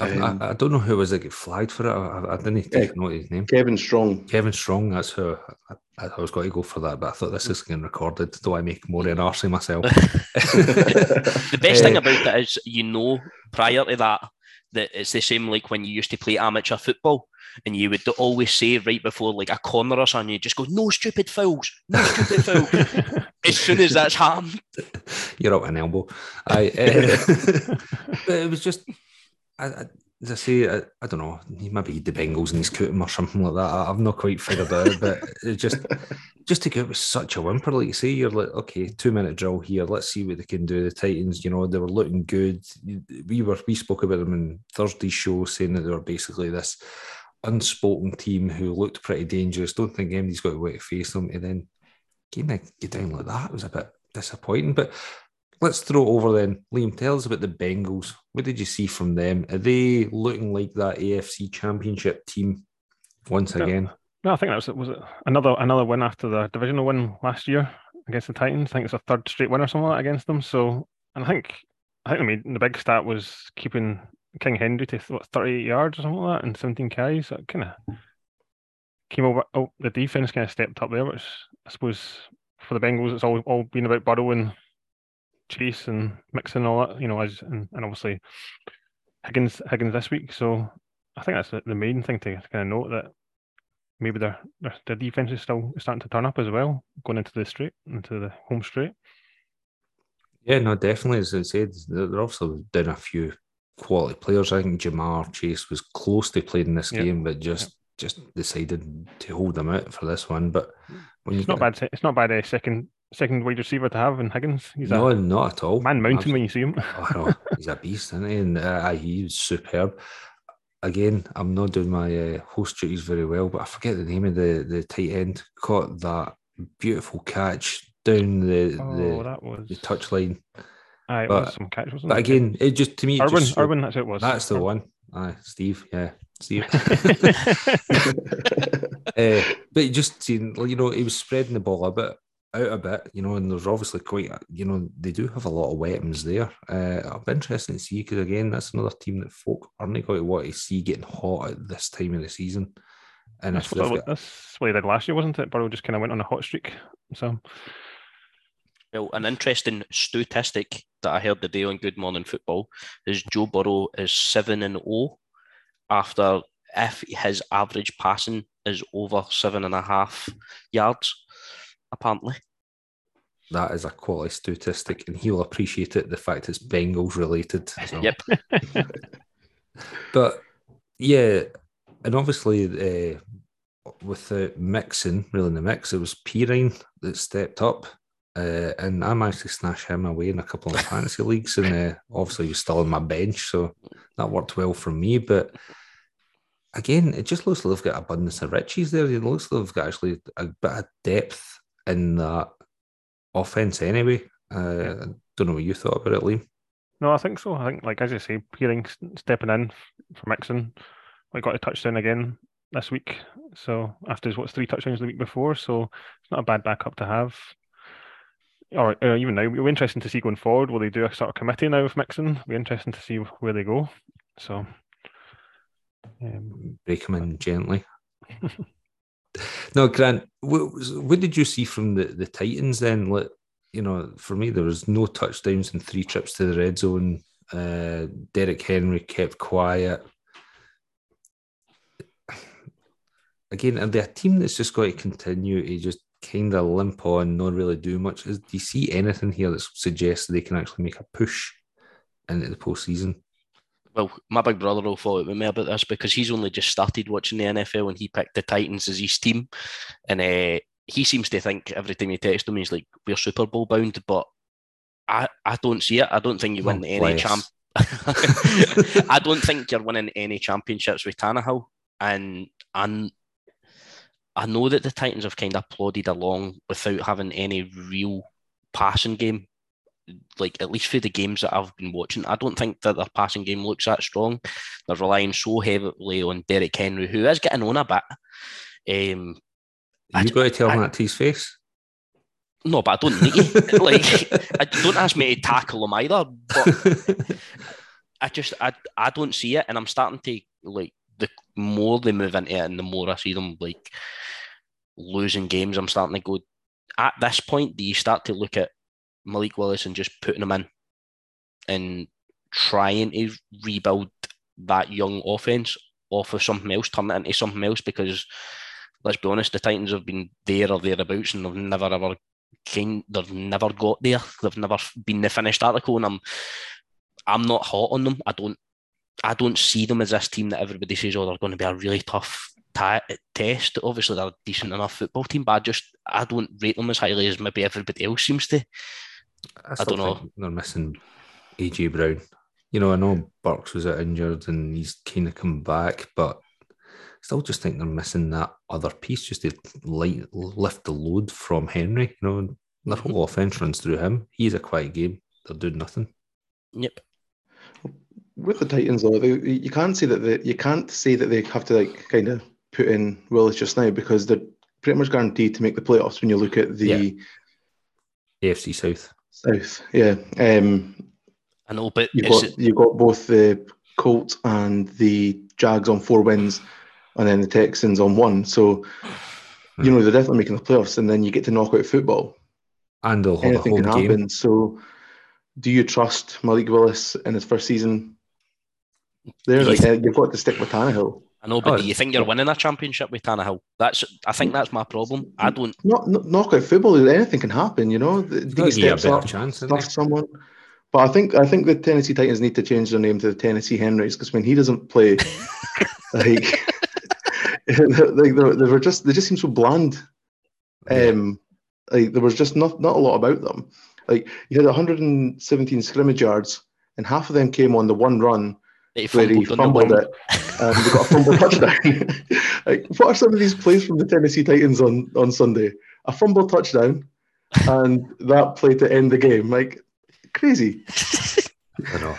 I, Um, I, I don't know who was like get flagged for it. I, I, I didn't take note of his name. Kevin Strong. Kevin Strong. That's who I, I was going to go for that, but I thought this is getting recorded. Do I make more of an arse myself? the best thing Eh, about it is you know prior to that that it's the same like when you used to play amateur football and you would always say right before like a corner or something, you just go, no stupid fouls, no stupid fouls. as soon as that's happened, You're out an elbow. I, uh, but it was just, I, I, as I say, I, I don't know, maybe the Bengals and he's cooting or something like that. I, I've not quite figured out, but it just just to get with such a whimper, like you say, you're like, okay, two minute drill here. Let's see what they can do. The Titans, you know, they were looking good. We were we spoke about them in Thursday's show, saying that they were basically this unspoken team who looked pretty dangerous. Don't think anybody's got a way to face them. And then game of get down like that was a bit disappointing. But let's throw it over then. Liam, tell us about the Bengals. What did you see from them? Are they looking like that AFC Championship team once again? No, I think that was was it another another win after the divisional win last year against the Titans. I think it's a third straight win or something like against them. So, and I think I think I mean the big stat was keeping King Henry to what, 38 yards or something like that and 17 carries. So it kind of came over. Oh, the defense kind of stepped up there, which I suppose for the Bengals, it's all all been about Burrow and Chase and Mixon all that, you know, as and, and obviously Higgins Higgins this week. So I think that's the main thing to kind of note that maybe their their, their defense is still starting to turn up as well, going into the straight, into the home straight. Yeah, no, definitely. As I said, they're also down a few quality players. I think Ja'Marr Chase was close to playing this yep. game, but just yep. just decided to hold them out for this one. But when it's you not bad, it's not bad. A second second wide receiver to have in Higgins. He's no, a not at all. Man mountain when you see him. oh, he's a beast, isn't he? And uh, he's superb. Again, I'm not doing my uh, host duties very well, but I forget the name of the the tight end. Caught that beautiful catch down the oh, the, that was... the touchline. Aye, it but, was some catch, wasn't but it? again, it just to me, Urban, just, Urban, that's it was. That's the one. Aye, Steve, yeah, Steve. uh, but just seeing, you know, he was spreading the ball a bit out a bit, you know, and there's obviously quite, you know, they do have a lot of weapons there. Uh, I'll be interested to see because again, that's another team that folk aren't going to want to see getting hot at this time of the season. And that's, what, got... that's what they did last year, wasn't it? Burrow just kind of went on a hot streak. So, well, an interesting statistic that I heard the day on Good Morning Football is Joe Burrow is seven and zero oh after if his average passing is over seven and a half yards apparently. That is a quality statistic, and he'll appreciate it. The fact it's Bengals related. So. Yep. but yeah, and obviously uh, with the mixing, really in the mix, it was Perine that stepped up. Uh, and I managed to snatch him away in a couple of fantasy leagues, and uh, obviously he was still on my bench, so that worked well for me. But again, it just looks like they've got abundance of riches there. It looks like they've got actually a bit of depth in that offense anyway. Uh, yeah. I don't know what you thought about it, Liam. No, I think so. I think, like as you say, Perine stepping in for Mixon, we got a touchdown again this week. So after his what's three touchdowns the week before, so it's not a bad backup to have. Or uh, even now, it'll be interesting to see going forward. Will they do a sort of committee now with Mixon? It'll be interesting to see where they go. So um, break him in gently. no, Grant, what, what, did you see from the, the Titans then? Like, you know, for me, there was no touchdowns and three trips to the red zone. Uh, Derrick Henry kept quiet. Again, are they a team that's just going to continue to just kind of limp on, not really do much? Is, do you see anything here that suggests they can actually make a push into the postseason? Well, my big brother will follow with me about this because he's only just started watching the NFL and he picked the Titans as his team, and uh, he seems to think every time you text him, he's like, "We're Super Bowl bound," but I, I don't see it. I don't think you win any champ. I don't think you're winning any championships with Tannehill, and and I know that the Titans have kind of plodded along without having any real passing game like at least for the games that I've been watching, I don't think that their passing game looks that strong. They're relying so heavily on Derrick Henry, who is getting on a bit. Um, you got to tell him that to his face. No, but I don't need to. like, I, don't ask me to tackle him either. But I just, I, I don't see it, and I'm starting to like the more they move into it, and the more I see them like losing games, I'm starting to go. At this point, do you start to look at Malik Willis and just putting him in and trying to rebuild that young offense off of something else, turn it into something else because let's be honest, the Titans have been there or thereabouts and they've never ever came, they've never got there. They've never been the finished article and I'm I'm not hot on them. I don't I don't see them as this team that everybody says, oh, they're going to be a really tough t- test. Obviously, they're a decent enough football team, but I just I don't rate them as highly as maybe everybody else seems to. I, I don't know. They're missing AJ Brown. You know, I know Burks was injured and he's kind of come back, but still just think they're missing that other piece just to light, lift the load from Henry. You know, their Mm-hmm. offense runs through him. He's a quiet game. They're doing nothing. Yep. With the Titans, though, they, you can't say that they, you can't say that they have to like kind of put in Willis just now because they're pretty much guaranteed to make the playoffs when you look at the AFC South. South. Yeah, um, I know, but you've got it, you've got both the Colts and the Jags on four wins, and then the Texans on one. So you know they're definitely making the playoffs, and then you get to knock out football. And they'll have a Anything home can game. happen. So, do you trust Malik Willis in his first season? There, like, uh, you've got to stick with Tannehill. I know, but Oh, do you think you're winning a championship with Tannehill? That's I think that's my problem. I don't. Not, not knockout football. Anything can happen. You know, The- You've got to he a steps better up, chance, haven't someone. But I think I think the Tennessee Titans need to change their name to the Tennessee Henrys because when he doesn't play, like, like they, they were just they just seem so bland. Yeah. Um, like there was just not not a lot about them. Like you had 117 scrimmage yards, and half of them came on the one run That he where he fumbled on the fumbled wing. it, and they got a fumble touchdown. like, what are some of these plays from the Tennessee Titans on on Sunday? A fumble touchdown, and that play to end the game. Like crazy. I know.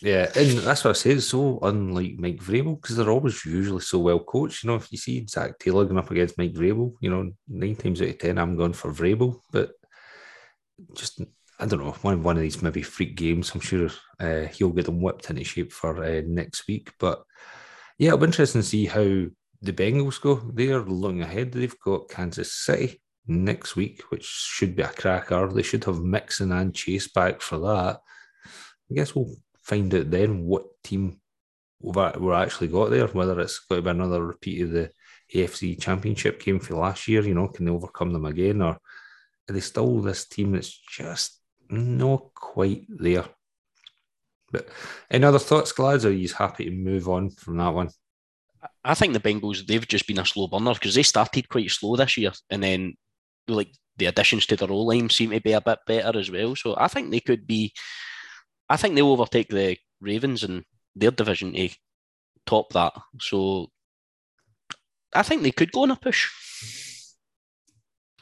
Yeah, and that's what I say. It's so unlike Mike Vrabel because they're always usually so well coached. You know, if you see Zac Taylor going up against Mike Vrabel, you know, nine times out of ten, I'm going for Vrabel. But just, I don't know, one one of these maybe freak games. I'm sure uh, he'll get them whipped into shape for uh, next week. But yeah, it'll be interesting to see how the Bengals go. They are looking ahead. They've got Kansas City next week, which should be a cracker. They should have Mixon and Chase back for that. I guess we'll find out then what team we're actually got there, whether it's going to be another repeat of the AFC Championship game for last year. You know, can they overcome them again, or are they still this team that's just not quite there? But any other thoughts, Glads? Are you happy to move on from that one? I think the Bengals they've just been a slow burner because they started quite slow this year, and then like the additions to their O line seem to be a bit better as well. So I think they could be. I think they'll overtake the Ravens in their division to top that. So I think they could go on a push.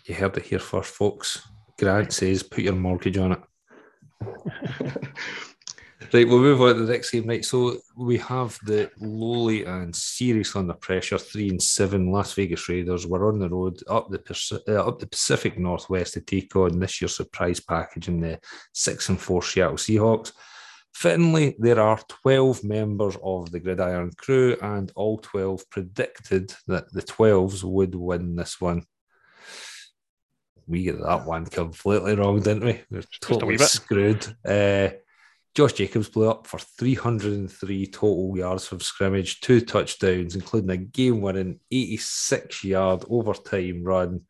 You heard it here first, folks. Grant says put your mortgage on it. Right, we'll move on to the next game. Right, so we have the lowly and serious under pressure, three and seven Las Vegas Raiders. We're on the road up the uh, up the Pacific Northwest to take on this year's surprise package in the six and four Seattle Seahawks. Fittingly, there are 12 members of the Gridiron crew, and all 12 predicted that the 12s would win this one. We get that one completely wrong, didn't we? We're a totally wee bit. screwed. Uh, Josh Jacobs blew up for 303 total yards from scrimmage, two touchdowns, including a game winning 86 yard overtime run.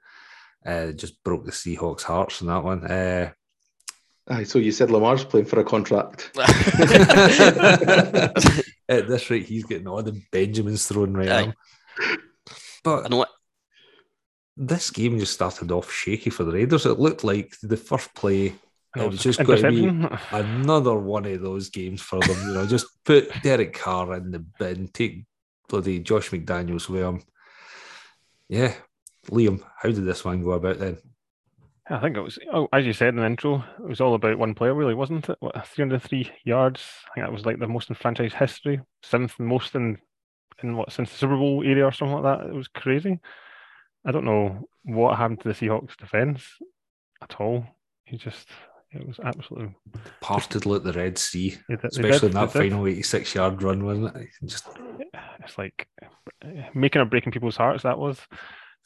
Uh, just broke the Seahawks' hearts in that one. Uh, Aye, so you said Lamar's playing for a contract. at this rate, he's getting all the Benjamins thrown right at Aye. him. But I know what this game just started off shaky for the Raiders. It looked like the first play, it was just going to be another one of those games for them. You know, just put Derek Carr in the bin, take bloody Josh McDaniels with him. Yeah. Liam, how did this one go about then? I think it was, oh, as you said in the intro, it was all about one player, really, wasn't it? What, 303 yards. I think that was like the most in franchise history, seventh most in, in what, since the Super Bowl era or something like that. It was crazy. I don't know what happened to the Seahawks defense at all. He just, it was absolutely. Parted like the Red Sea, They, did- they especially did- in that they did. final 86 yard run, wasn't it? Just It's like eh, making or breaking people's hearts, that was.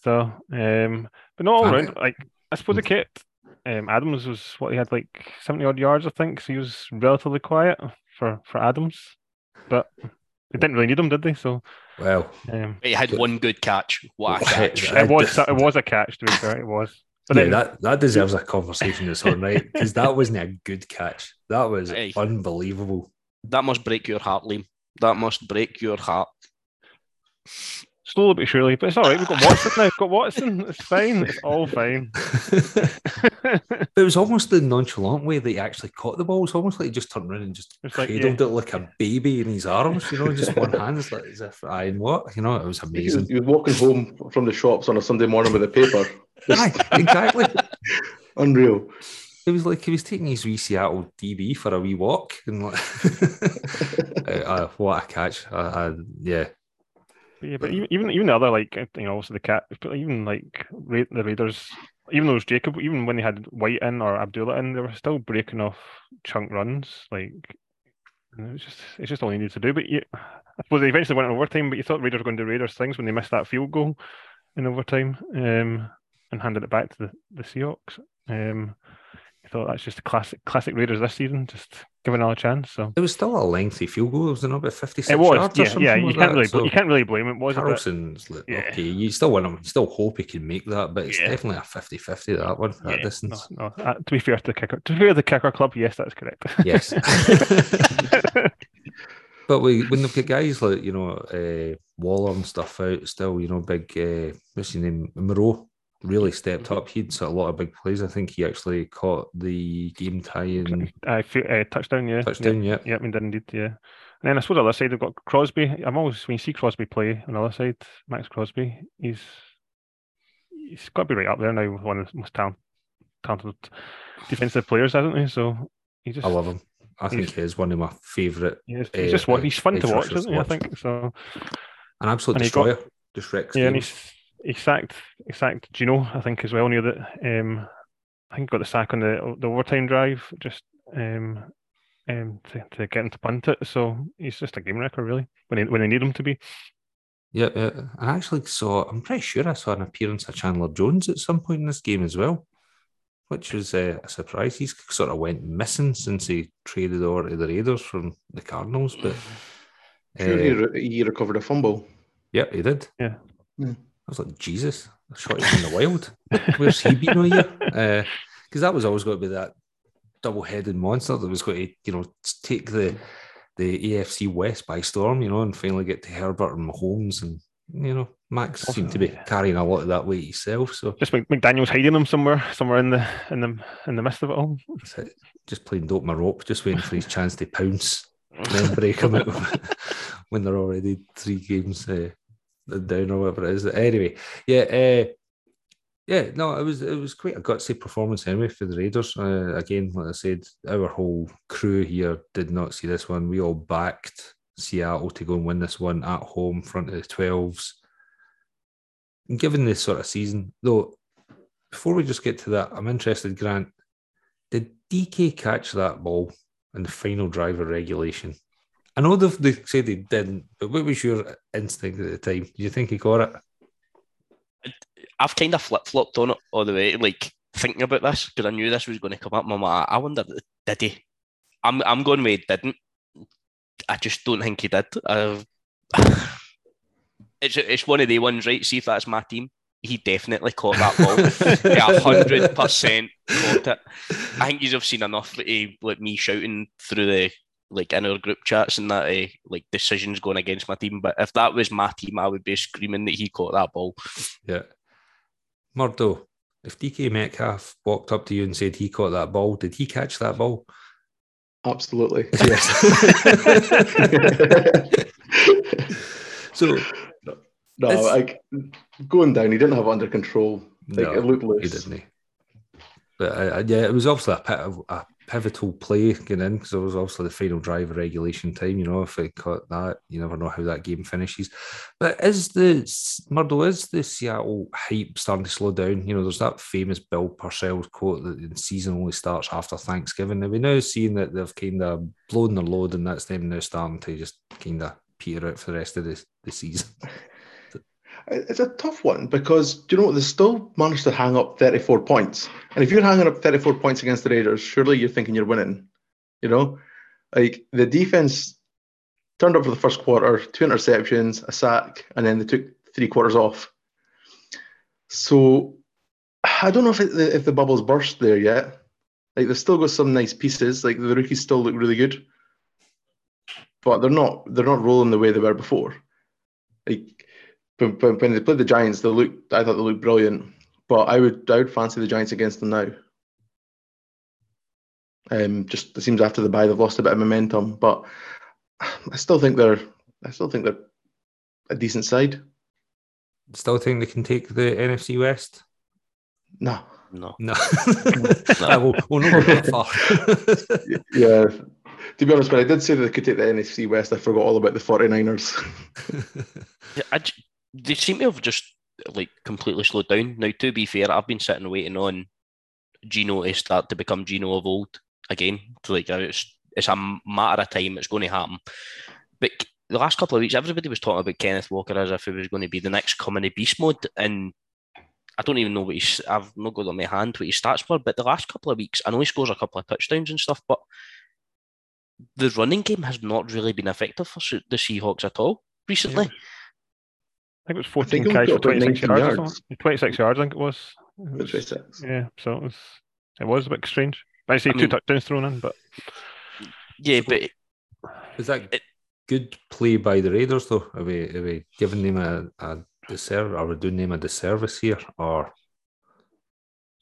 So, um, but not all Aye. around. Like, I suppose the kit um, Adams was what he had like 70 odd yards, I think. So he was relatively quiet for, for Adams, but they didn't really need him, did they? So, well, um, he had one good catch. What a catch! yeah. it was it was a catch to be fair. It was, but yeah, then that, that deserves a conversation its own right because that wasn't a good catch. That was Aye. unbelievable. That must break your heart, Liam. That must break your heart. Slowly but surely, but it's all right. We've got Watson now. We've got Watson. It's fine. It's all fine. it was almost the nonchalant way that he actually caught the ball. It's almost like he just turned around and just It's like, cradled it like a baby in his arms, you know, just one hand, it's like as if I and what, you know, it was was, amazing. he was walking home from the shops on a Sunday morning with a paper. Aye, exactly. Unreal. It was like he was taking his wee Seattle DB for a wee walk, and like, uh, uh, what a catch! Uh, uh, yeah, But yeah, but even even even the other like uh, you know also the cat, but even like Ra- the Raiders, even though it was Jacob, even when they had White in or Abdullah in, they were still breaking off chunk runs. Like and it was just it's just all they needed to do. But you, I suppose they eventually went in overtime. But you thought Raiders were going to do Raiders things when they missed that field goal in overtime um, and handed it back to the, the Seahawks. Um, thought that's just a classic classic Raiders this season, just give another chance. So it was still a lengthy field goal. It was about fifty-six it was, yards or yeah, something yeah. like You can't that, really so- you can't really blame it, was Carlson's like, Yeah. okay, you still want him, you still hope he can make that, but it's Yeah. definitely a 50 50 that one, that Yeah, distance. No, no. Uh, to be fair to the kicker, to be fair to the kicker club, yes, that's correct. Yes. but we, when they've got guys like, you know, uh, Waller and stuff out, still, you know, big, uh, what's his name, Moreau really stepped up. He'd set a lot of big plays. I think he actually caught the game I feel uh, touchdown, yeah, touchdown, yeah. yeah, yeah, did indeed, yeah. And then I suppose on the other side they've got Crosby. I'm always when you see Crosby play on the other side, Maxx Crosby, he's he's got to be right up there now with one of the most talent, talented defensive players, hasn't he? So he just I love him. I think He's- he is one of my favourite, he's, uh, just one. He's fun edge to watch, isn't he? I think so. an absolute And he got- destroyer. Just wrecks Yeah, and he's he sacked he sacked Geno, I think, as well near the um I think got the sack on the the overtime drive just um um to, to get him to punt it. So he's just a game wrecker really when they when they need him to be. Yeah, yeah. I actually saw, I'm pretty sure I saw an appearance of Chandler Jones at some point in this game as well, which was uh, a surprise. He's sort of went missing since he traded over to the Raiders from the Cardinals, but Sure, he, uh, re- he recovered a fumble. yeah, he did. Yeah. Hmm. I was like, Jesus, I shot him in the wild. Where's he been all year? Because that was always going to be that double-headed monster that was going to, you know, take the the AFC West by storm, you know, and finally get to Herbert and Mahomes, and you know, Max seemed to be carrying a lot of that weight himself. So Just Mc- McDaniel's hiding him somewhere somewhere in the in the in the midst of it all. that's it. just playing dope my rope, just waiting for his chance to pounce, and then break him out when they're already three games uh, down or whatever it is. Anyway, yeah, uh, yeah, no, it was it was quite a gutsy performance anyway for the Raiders. Uh, again, like I said, our whole crew here did not see this one. We all backed Seattle to go and win this one at home, front of the twelves. Given this sort of season, though, before we just get to that, I'm interested, Grant. Did DK catch that ball in the final drive of regulation? I know they've, they said they didn't, but what was your instinct at the time? Do you think he got it? I've kind of flip flopped on it all the way, like thinking about this because I knew this was going to come up. I'm like, I wonder, did he? I'm I'm going with didn't. I just don't think he did. It's it's one of the ones, right? See if that's my team. He definitely caught that ball. yeah, hundred percent caught it. I think you've seen enough of like me shouting through the like in our group chats and that uh, like decisions going against my team. But if that was my team, I would be screaming that he caught that ball. Yeah. Murdo, if DK Metcalf walked up to you and said he caught that ball, did he catch that ball? Absolutely. Yes. so no, It's- like going down, he didn't have it under control. Like no, it looked he loose. didn't. He? But uh, yeah, it was obviously a, pit, a pivotal play getting in because it was obviously the final drive of regulation time. You know, if it caught that, you never know how that game finishes. But is the Murdo is the Seattle hype starting to slow down? You know, there's that famous Bill Parcells quote that the season only starts after Thanksgiving. Now we now seeing that they've kind of blown their load, and that's them now starting to just kind of peter out for the rest of the, the season. It's a tough one because do you know? They still managed to hang up 34 points. And if you're hanging up 34 points against the Raiders, surely you're thinking you're winning. You know, like the defense turned up for the first quarter, two interceptions, a sack, and then they took three quarters off. So I don't know if it, if the bubbles burst there yet. Like they've still got some nice pieces. Like the rookies still look really good. but they're not they're not rolling the way they were before. Like when, when, when they played the Giants, they looked I thought they looked brilliant. But I would I would fancy the Giants against them now. Um, just it seems after the bye they've lost a bit of momentum, but I still think they're I still think they're a decent side. Still think they can take the NFC West? No. No. No. no. we'll, we'll not go that far. yeah. To be honest, when I did say that they could take the NFC West, I forgot all about the 49ers. yeah, I, they seem to have just like completely slowed down. Now, to be fair, I've been sitting waiting on Geno to start to become Geno of old again. So like uh, it's it's a matter of time. It's going to happen. But the last couple of weeks, everybody was talking about Kenneth Walker as if he was going to be the next coming of beast mode, and I don't even know what he's. I've not got on my hand what his stats were, but the last couple of weeks, I know he scores a couple of touchdowns and stuff, but the running game has not really been effective for the Seahawks at all recently. Yeah. I think it was 14 carries 26 yards. yards. 26 yards, I think it was. It was 26. Yeah, so it was it was a bit strange. I see I two mean, touchdowns thrown in, but yeah, but is that it, good play by the Raiders though? Are we are we giving them a, a disservice? Are we doing them a disservice here, or?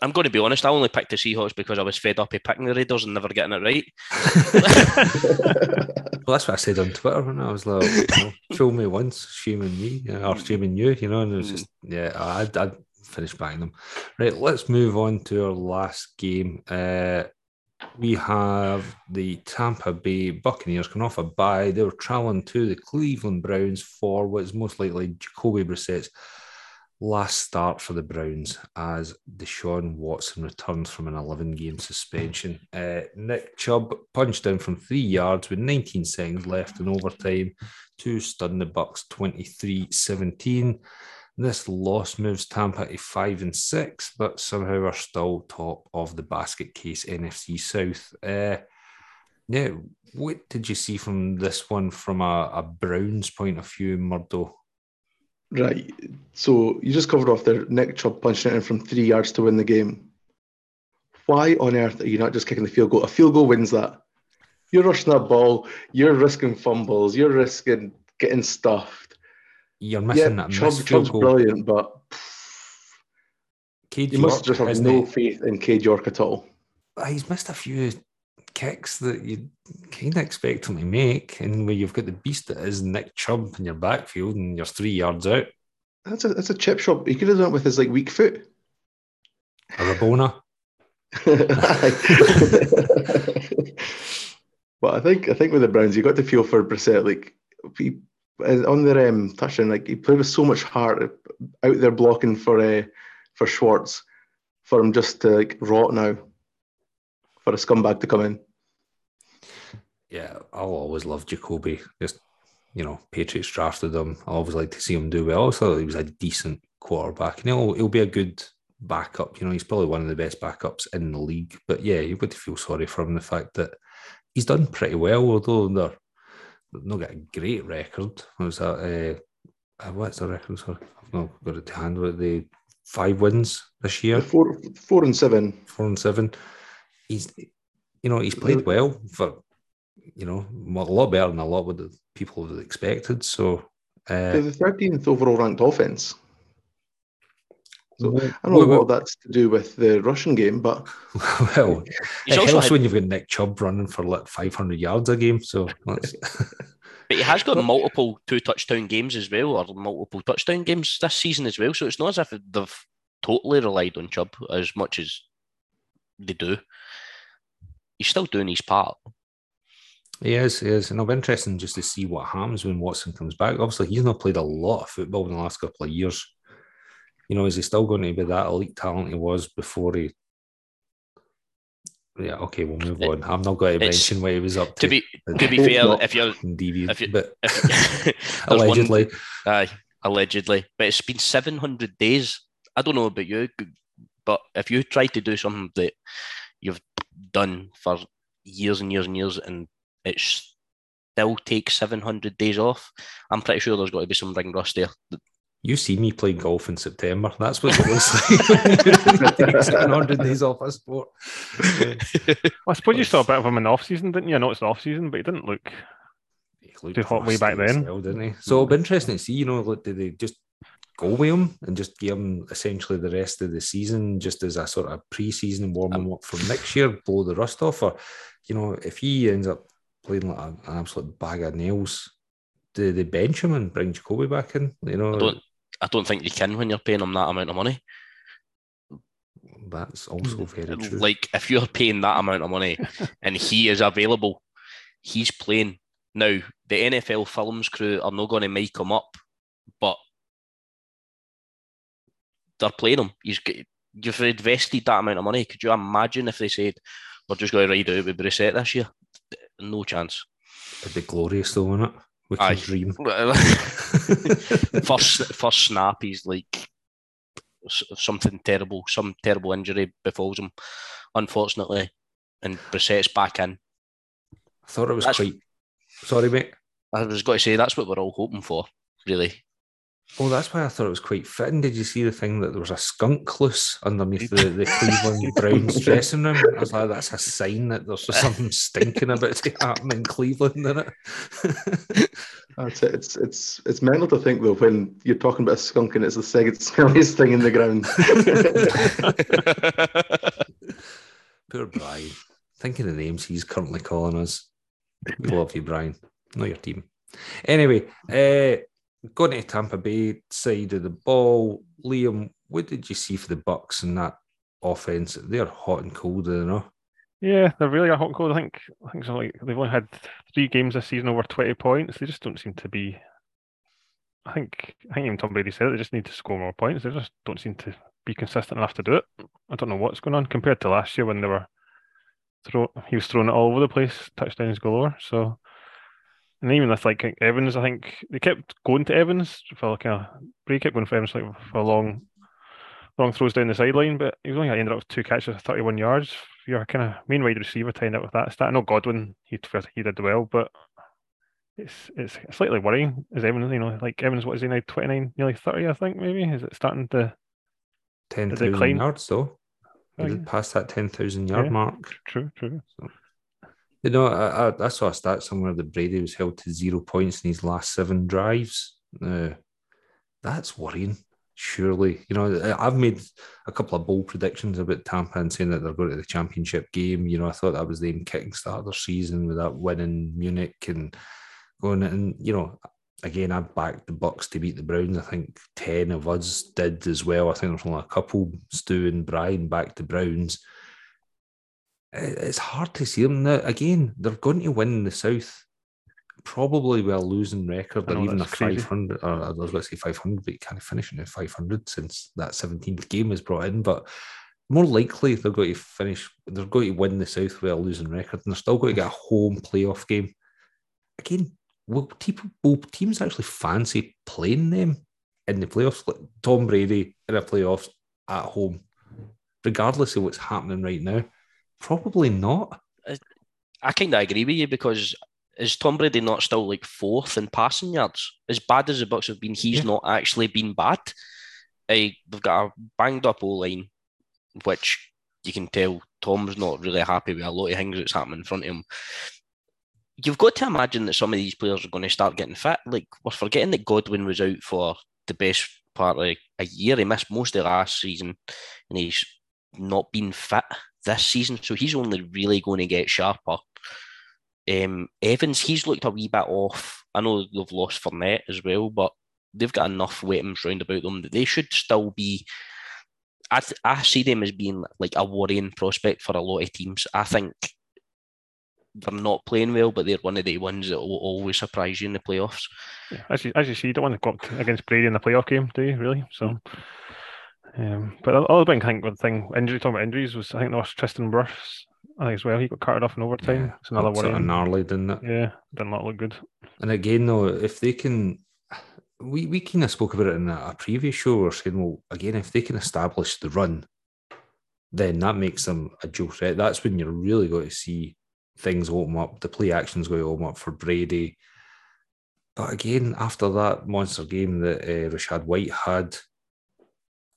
I'm going to be honest. I only picked the Seahawks because I was fed up of picking the Raiders and never getting it right. well, that's what I said on Twitter when I was like, you know, "Show me once, shaming me, uh, or mm. shaming you," you know. And it was just, mm. yeah, I, I finished buying them. Right, let's move on to our last game. Uh, we have the Tampa Bay Buccaneers coming off a bye. They were traveling to the Cleveland Browns for what's most likely Jacoby Brissett's last start for the Browns as Deshaun Watson returns from an 11 game suspension. Uh, Nick Chubb punched in from three yards with 19 seconds left in overtime to stun the Bucs 23 17. This loss moves Tampa to five and six, but somehow are still top of the basket case NFC South. Uh, yeah, what did you see from this one from a, a Browns point of view, Murdo? Right. So you just covered off there. Nick Chubb punching it in from three yards to win the game. Why on earth are you not just kicking the field goal? A field goal wins that. You're rushing that ball. You're risking fumbles. You're risking getting stuffed you're missing yeah, that Chubb, Chubb's goal. brilliant, but Cade you York must just have no faith in Cade York at all. Uh, he's missed a few kicks that you kind of expect him to make, and where you've got the beast that is Nick Chubb in your backfield, and you're three yards out. That's a that's a chip shot. He could have done it with his like weak foot. A Rabona. but I think I think with the Browns, you got to feel for Brissett. Like he on their um, touchdown, like he played with so much heart out there blocking for uh, for Schwartz, for him just to like rot now, for a scumbag to come in. Yeah, I'll always love Jacoby. Just you know, Patriots drafted him. I always like to see him do well. So he was a decent quarterback, and he'll he'll be a good backup. You know, he's probably one of the best backups in the league. But yeah, you've got to feel sorry for him the fact that he's done pretty well, although they're not got a great record. What Was that uh, uh, what's the record? Sorry, I've not got it to hand. With the five wins this year, four, four and seven, four and seven. He's, you know, he's played well for, you know, a lot better than a lot of the people had expected. So, uh, the thirteenth overall ranked offense. So I don't know what that's to do with the Russian game, but well, He's it helps had... when you've got Nick Chubb running for like 500 yards a game. So, but he has got multiple two touchdown games as well, or multiple touchdown games this season as well. So it's not as if they've totally relied on Chubb as much as they do. He's still doing his part. He is, he is. And it'll be interesting just to see what happens when Watson comes back. Obviously, he's not played a lot of football in the last couple of years you know, is he still going to be that elite talent he was before he? Yeah, okay, we'll move on. I'm not going to mention what he was up to. To be to be fair, if you're deviant, if you, but if, allegedly, one, aye, allegedly, but it's been 700 days. I don't know about you, but if you try to do something that you've done for years and years and years, and it still takes 700 days off, I'm pretty sure there's got to be some ring rust there you see me playing golf in September. That's what it looks like. 700 days off a sport. well, I suppose you saw a bit of him in the off season, didn't you? I know it's the off season, but he didn't look. He too hot way back then, well, didn't he? So it'll be interesting to see. You know, did they just go with him and just give him essentially the rest of the season just as a sort of pre-season warm-up for next year, blow the rust off, or you know, if he ends up playing like an absolute bag of nails, do they bench him and bring Jacoby back in? You know, I don't, I don't think you can when you're paying him that amount of money. That's also very true. Like if you're paying that amount of money and he is available, he's playing. Now the NFL films crew are not going to make him up, but they're playing him. He's you've invested that amount of money. Could you imagine if they said we're just going to ride out with Brissett this year? No chance. It'd be glorious though, wouldn't it? We can Aye. dream. first first snap, he's like something terrible, some terrible injury befalls him, unfortunately, and Brissett's back in. I thought it was That's- quite. Sorry, mate. I was going to say that's what we're all hoping for, really. Oh, that's why I thought it was quite fitting. Did you see the thing that there was a skunk loose underneath the, the Cleveland Browns dressing room? I was like, that's a sign that there's something stinking about to happen in Cleveland, isn't it? That's it. It's it's it's mental to think though when you're talking about a skunk and it's the second smelliest thing in the ground. Poor Brian. Thinking of the names he's currently calling us. We love you, Brian. Not your team. Anyway, uh, going to Tampa Bay side of the ball, Liam, what did you see for the Bucs in that offense? They're hot and cold, you know. Yeah, they're really a hot and cold. I think I think they've only had three games this season over twenty points. They just don't seem to be. I think I think even Tom Brady said it, they just need to score more points. They just don't seem to be consistent enough to do it. I don't know what's going on compared to last year when they were throw. He was throwing it all over the place, touchdowns galore. So, and even with like Evans, I think they kept going to Evans for like a Brady kept going for Evans like for a long long throws down the sideline, but he was only ended up with two catches of 31 yards. Your kind of main wide receiver to end up with that stat. I know Godwin, he he did well, but it's it's slightly worrying. Is Evans, you know, like Evans, what is he now? 29, nearly 30, I think, maybe? Is it starting to 10,000 decline. yards, though. He did pass that 10,000 yard Yeah. mark. true, true? You know, I, I, I saw a stat somewhere that Brady was held to zero points in his last seven drives. Uh, that's worrying, surely. You know, I've made a couple of bold predictions about Tampa and saying that they're going to the championship game. You know, I thought that was them kicking start their season with that win in Munich and going and you know, again, I backed the Bucs to beat the Browns. I think ten of us did as well. I think there's only a couple, Stu and Brian, backed the Browns it's hard to see them now. Again, they're going to win the South, probably with a losing record or even a that's crazy. 500. Or I was going to say 500, but you can't finish in 500 since that 17th game was brought in. But more likely, they're going to finish, they're going to win the South with a losing record, and they're still going to get a home playoff game. Again, will teams actually fancy playing them in the playoffs? Like Tom Brady in a playoffs at home, regardless of what's happening right now. Probably not. I kind of agree with you because is Tom Brady not still like fourth in passing yards? As bad as the Bucs have been, he's Yeah. not actually been bad. Uh, they've got a banged up O line, which you can tell Tom's not really happy with a lot of things that's happening in front of him. You've got to imagine that some of these players are going to start getting fit. Like we're forgetting that Godwin was out for the best part of a year. He missed most of last season, and he's not been fit this season, so he's only really going to get sharper. Um, Evans, he's looked a wee bit off. I know they've lost Fournette as well, but they've got enough weapons round about them that they should still be. I, th- I see them as being like a worrying prospect for a lot of teams. I think they're not playing well, but they're one of the ones that will always surprise you in the playoffs. Yeah, as you, as you see, you don't want to go up against Brady in the playoff game, do you? Really? So, um, but the other big thing, one thing, injury talking about injuries was I think was Tristan Wirfs. I think as well. He got carted off in overtime. Yeah, it's another Looked sort one. of gnarly, didn't it? Yeah, did not look good. And again, though, if they can, we, we kind of spoke about it in a, a previous show. We're saying, well, again, if they can establish the run, then that makes them a dual threat. That's when you're really going to see things open up. The play action's going to open up for Brady. But again, after that monster game that uh, Rachaad White had,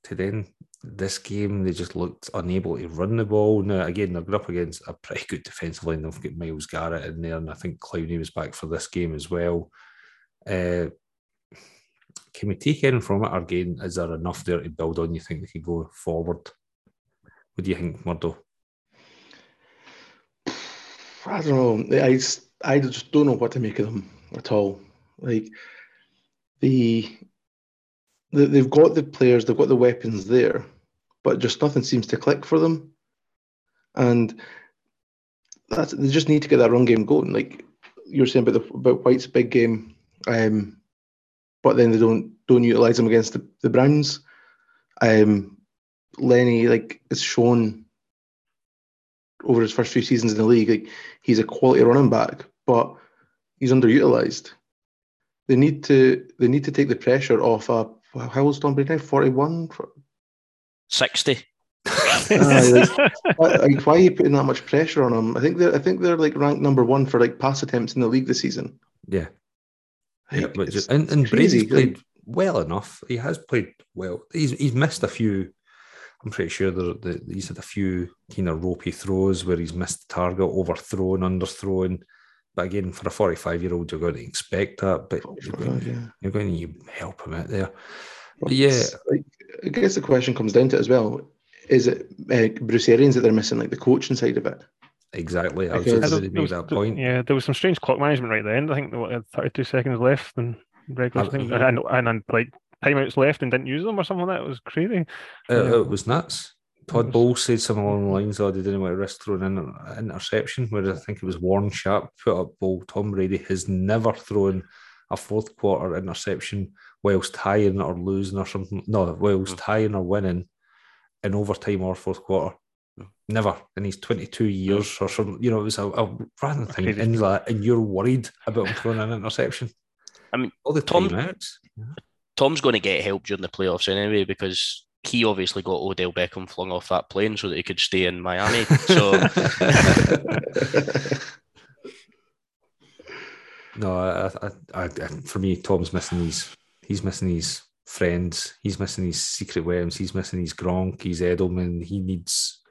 to then this game they just looked unable to run the ball. Now again, they're up against a pretty good defensive line. They've got Myles Garrett in there, and I think Clowney was back for this game as well. Uh, can we take anything from it, again, is there enough there to build on? You think they could go forward? What do you think, Murdo? I don't know. I just, I just don't know what to make of them at all. Like the they've got the players, they've got the weapons there, but just nothing seems to click for them. And that's they just need to get that run game going. Like you're saying about the about White's big game, um, but then they don't don't utilize him against the, the Browns. Um, Lenny like is shown over his first few seasons in the league, like he's a quality running back, but he's underutilized. They need to they need to take the pressure off. Uh, how old's Tom Brady now? Forty one. 60. like, why, like, why are you putting that much pressure on him? I think they're I think they're like ranked number one for like pass attempts in the league this season. Yeah, Like, yeah, but just, and, and crazy. Brady's played well enough. He has played well. He's he's missed a few. I'm pretty sure there, the, he's had a few kind of ropey throws where he's missed the target, overthrown, underthrown. But again, for a 45 year old, you're going to expect that. But you're going, yeah. you're going to help him out there. But But yeah, like I guess the question comes down to it as well. Is it uh, Bruce Arians that they're missing, like the coaching side of it? exactly. I was just going to make that point. Yeah, there was some strange clock management right at the end. I think there were 32 seconds left and regular Uh, thing, mhm. and, and, and like timeouts left and didn't use them or something like that. It was crazy. It, Yeah. it was nuts. Todd Bowles said something along the lines of oh, they didn't want to risk throwing in an interception, where I think it was Warren Sharp put up ball. Tom Brady has never thrown a fourth quarter interception whilst tying or losing or something. No, whilst tying or winning in overtime or fourth quarter. Never in his 22 years or something. You know, it was a, a random thing. And, and you're worried about him throwing an interception. I mean, all the Tom- timeouts. Eh? Tom's going to get help during the playoffs anyway because he obviously got Odell Beckham flung off that plane so that he could stay in Miami. So No, I, I, I, I, for me, Tom's missing his. He's missing his friends. He's missing his secret weapons. He's missing his Gronk. His Edelman. He needs.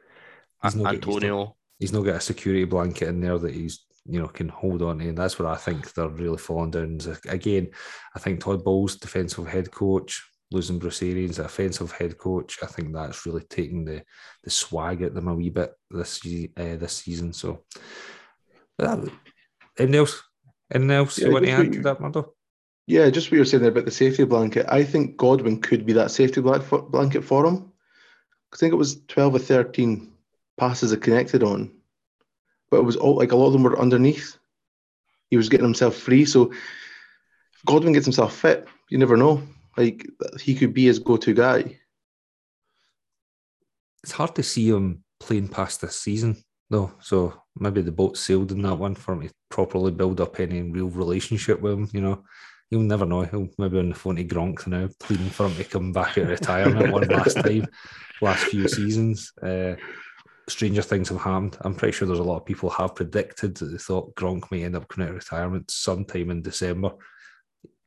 He's not got- he's not- Antonio, He's not got a security blanket in there that he's you know can hold on to, and that's where I think they're really falling down. Again, I think Todd Bowles, defensive head coach, losing Bruce Arians, offensive head coach. I think that's really taking the the swag at them a wee bit this uh, this season. So, that, anything else? Anything else Yeah, you want to add to that, Murdo? Yeah, just what you were saying there about the safety blanket. I think Godwin could be that safety blanket for him. I think it was 12 or 13 passes that connected on, but it was all like a lot of them were underneath. He was getting himself free. So if Godwin gets himself fit, you never know. Like he could be his go to guy. It's hard to see him playing past this season, though. So maybe the boat sailed in that one for him to properly build up any real relationship with him. You know, you'll never know. He'll maybe on the phone to Gronk now, pleading for him to come back at retirement one last time, last few seasons. Uh, stranger things have happened. I'm pretty sure there's a lot of people have predicted that they thought Gronk may end up coming out of retirement sometime in December.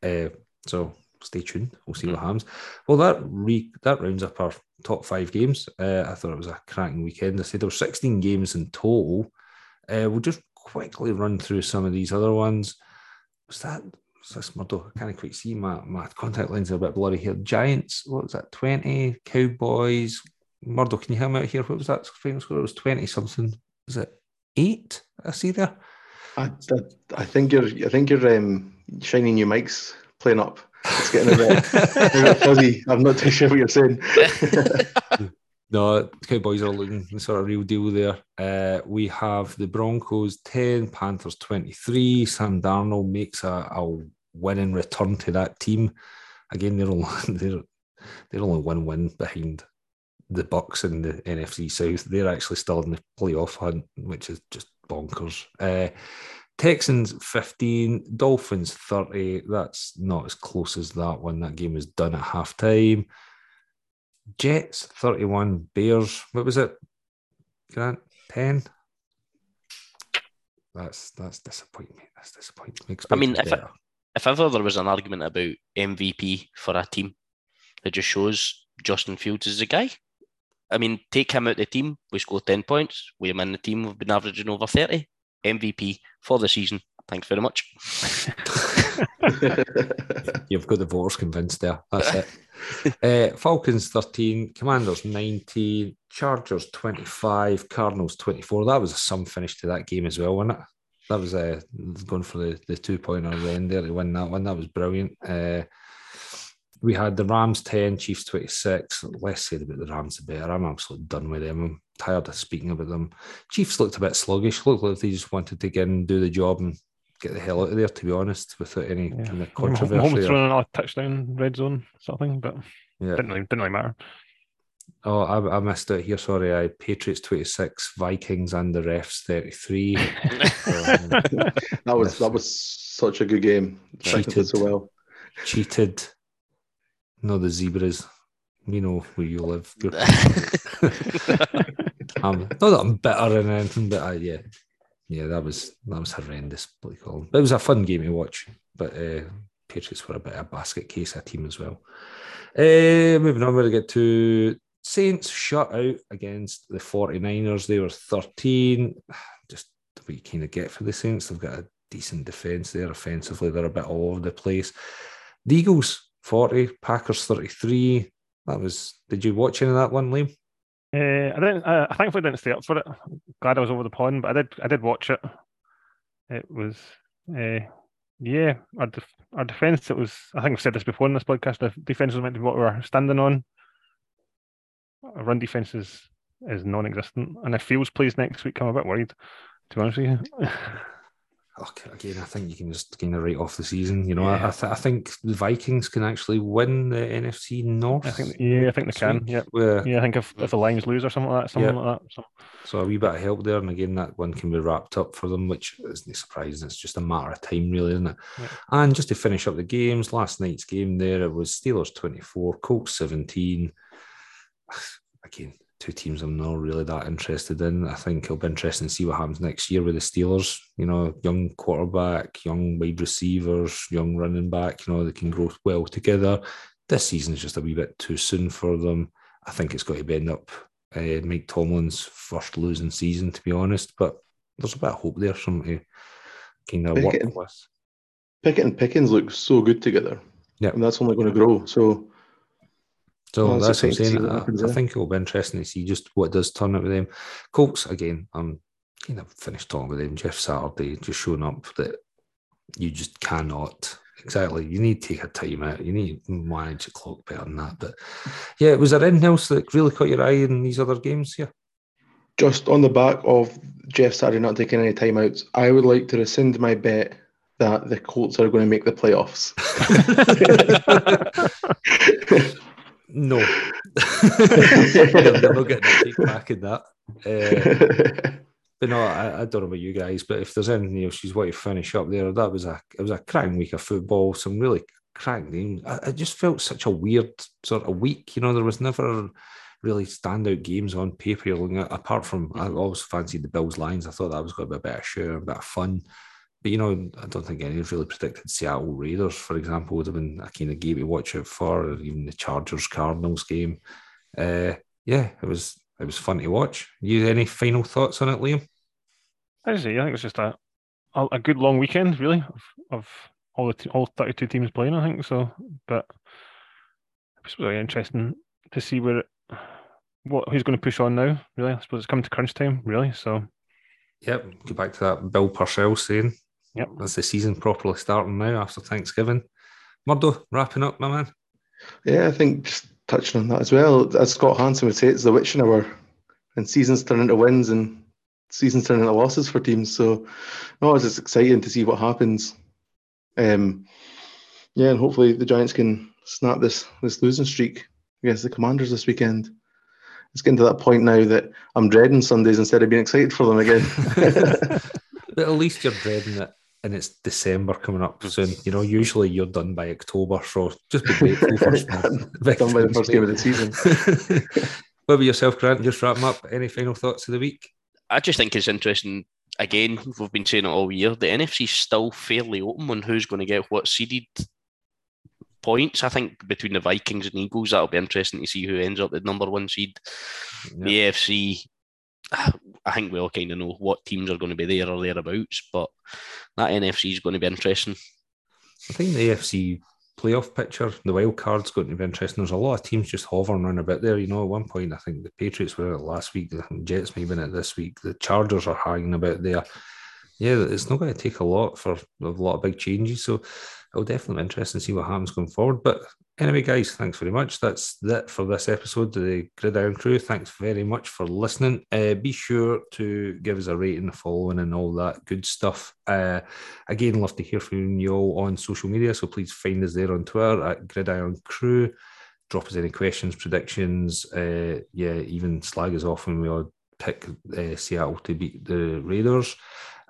Uh, so stay tuned. We'll see what happens. Well, that re- that rounds up our top five games. Uh, I thought it was a cracking weekend. I said there were 16 games in total. Uh, we'll just quickly run through some of these other ones. Was that was this Murdo? I can't quite see my, my contact lens are a bit blurry here. Giants, what was that? 20, Cowboys. Murdo, can you help me out here? What was that final score? It was 20 something. Was it eight? I see there. I, I, I think you're I think you're um, shiny new mics playing up. It's getting a bit, a bit fuzzy. I'm not too sure what you're saying. No, Cowboys are looking sort of real deal there. Uh, we have the Broncos 10, Panthers 23. Sam Darnold makes a, a winning return to that team. Again, they're only, they're, they're only one win behind the Bucs in the NFC South. They're actually still in the playoff hunt, which is just bonkers. Uh, Texans 15, Dolphins 30. That's not as close as that one. That game was done at halftime. Jets 31, Bears, what was it? Grant 10. That's that's disappointing. That's disappointing. I mean, if if ever there was an argument about MVP for a team, it just shows Justin Fields is the guy. I mean, take him out of the team, we score 10 points. We're in the team, we've been averaging over 30. MVP for the season. Thanks very much. You've got the voters convinced there. That's it. uh, Falcons 13, Commanders 19, Chargers 25, Cardinals 24. That was a sum finish to that game as well, wasn't it? That was uh, going for the, the two pointer at the end there to win that one. That was brilliant. Uh, we had the Rams 10, Chiefs 26. Less said about the Rams, the better. I'm absolutely done with them. I'm tired of speaking about them. Chiefs looked a bit sluggish, looked like they just wanted to get in and do the job and get the hell out of there, to be honest, without any yeah. kind of controversy. Almost throwing a touchdown, red zone sort of thing, but yeah. didn't, really, didn't really matter. Oh, I, I missed it here. Sorry, I Patriots twenty six, Vikings and the refs thirty three. that was that was such a good game. Cheated so well. Cheated. No, the zebras. You know where you live. um, not that I'm better than anything, but I, yeah, yeah, that was that was horrendous. But it was a fun game to watch. But uh, Patriots were a bit of a basket case a team as well. Uh, moving on, we'll get to Saints shut out against the 49ers. They were 13. Just what you kind of get for the Saints. They've got a decent defense there offensively. They're a bit all over the place. The Eagles 40, Packers 33. That was, did you watch any of that one, Liam? Uh, I didn't. Uh, I thankfully didn't stay up for it. Glad I was over the pond, but I did. I did watch it. It was, uh, yeah, our, def- our defense. It was. I think I've said this before in this podcast. The defense was meant to be what we were standing on. Our run defense is is non-existent, and if Fields plays next week, I'm a bit worried. To be honest with you. again, I think you can just kind of write off the season. You know, yeah. I, th- I think the Vikings can actually win the NFC North. I think, yeah, I think they can. Yeah, yeah. I think if, if the Lions lose or something like that, something like that. So. so a wee bit of help there, and again, that one can be wrapped up for them, which isn't surprising. It's just a matter of time, really, isn't it? Yeah. And just to finish up the games, last night's game there, it was Steelers twenty four, Colts seventeen. Again, two teams I'm not really that interested in. I think it'll be interesting to see what happens next year with the Steelers. You know, young quarterback, young wide receivers, young running back, you know, they can grow well together. This season is just a wee bit too soon for them. I think it's got to end up uh, Mike Tomlin's first losing season, to be honest. But there's a bit of hope there, something to kind of Pickett, work with. Pickett and Pickens look so good together. Yeah. And that's only going to grow. So so well, that's what I'm saying. I, I, think it'll be interesting to see just what does turn out with them. Colts again. I'm you know finished talking with them. Jeff Saturday just showing up that you just cannot exactly. You need to take a time out. You need to manage the clock better than that. But yeah, was there anything else that really caught your eye in these other games here? Just on the back of Jeff Saturday not taking any timeouts, I would like to rescind my bet that the Colts are going to make the playoffs. No, I'm never getting a take back in that. Uh, but no, I, I, don't know about you guys. But if there's anything else you want to finish up there, that was a it was a cracking week of football. Some really cracking. I, I just felt such a weird sort of week. You know, there was never really standout games on paper. apart from I always fancied the Bills Lions. I thought that was going to be a bit of show, a bit of fun. But you know, I don't think anyone's really predicted Seattle Raiders, for example, would have been a kind of game to watch out for, or even the Chargers Cardinals game. Uh, yeah, it was it was fun to watch. You any final thoughts on it, Liam? I say, I think it's just a a good long weekend, really, of, of all the all thirty two teams playing. I think so, but it's really interesting to see where it, what who's going to push on now. Really, I suppose it's come to crunch time, really. So, yep, go back to that Bill Parcells saying Yep. That's the season properly starting now after Thanksgiving. Murdo, wrapping up, my man. Yeah, I think just touching on that as well, as Scott Hanson would say, it's the witching hour. And seasons turn into wins and seasons turn into losses for teams. So no, it's just exciting to see what happens. Um, yeah, and hopefully the Giants can snap this this losing streak against the Commanders this weekend. It's getting to that point now that I'm dreading Sundays instead of being excited for them again. but at least you're dreading it and it's December coming up soon. You know, usually you're done by October, so just be grateful for done by the first game of the season. what about yourself, Grant? Just wrapping up. Any final thoughts of the week? I just think it's interesting. Again, we've been saying it all year. The NFC's still fairly open on who's going to get what seeded points. I think between the Vikings and Eagles, that'll be interesting to see who ends up the number one seed. The AFC, I think we all kind of know what teams are going to be there or thereabouts, but that NFC is going to be interesting. I think the AFC playoff picture, the wild card's going to be interesting. There's a lot of teams just hovering around a bit there. You know, at one point, I think the Patriots were at last week, the Jets maybe in it this week, the Chargers are hanging about there. Yeah, it's not going to take a lot for a lot of big changes. So it'll definitely be interesting to see what happens going forward. But anyway, guys, thanks very much. That's it for this episode of the Gridiron Crew. Thanks very much for listening. Uh, be sure to give us a rating, a following, and all that good stuff. Uh, again, love to hear from you all on social media. So please find us there on Twitter at Gridiron Crew. Drop us any questions, predictions. Uh, yeah, even slag us off when we all pick uh, Seattle to beat the Raiders.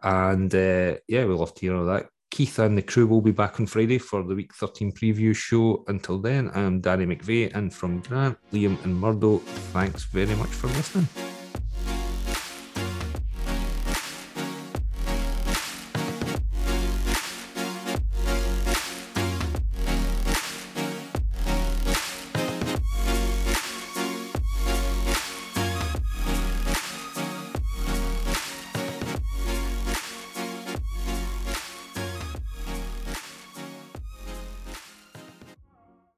And uh, yeah, we love to hear all that. Keith and the crew will be back on Friday for the Week 13 preview show. Until then, I'm Danny McVeigh, and from Grant, Liam, and Murdo, thanks very much for listening.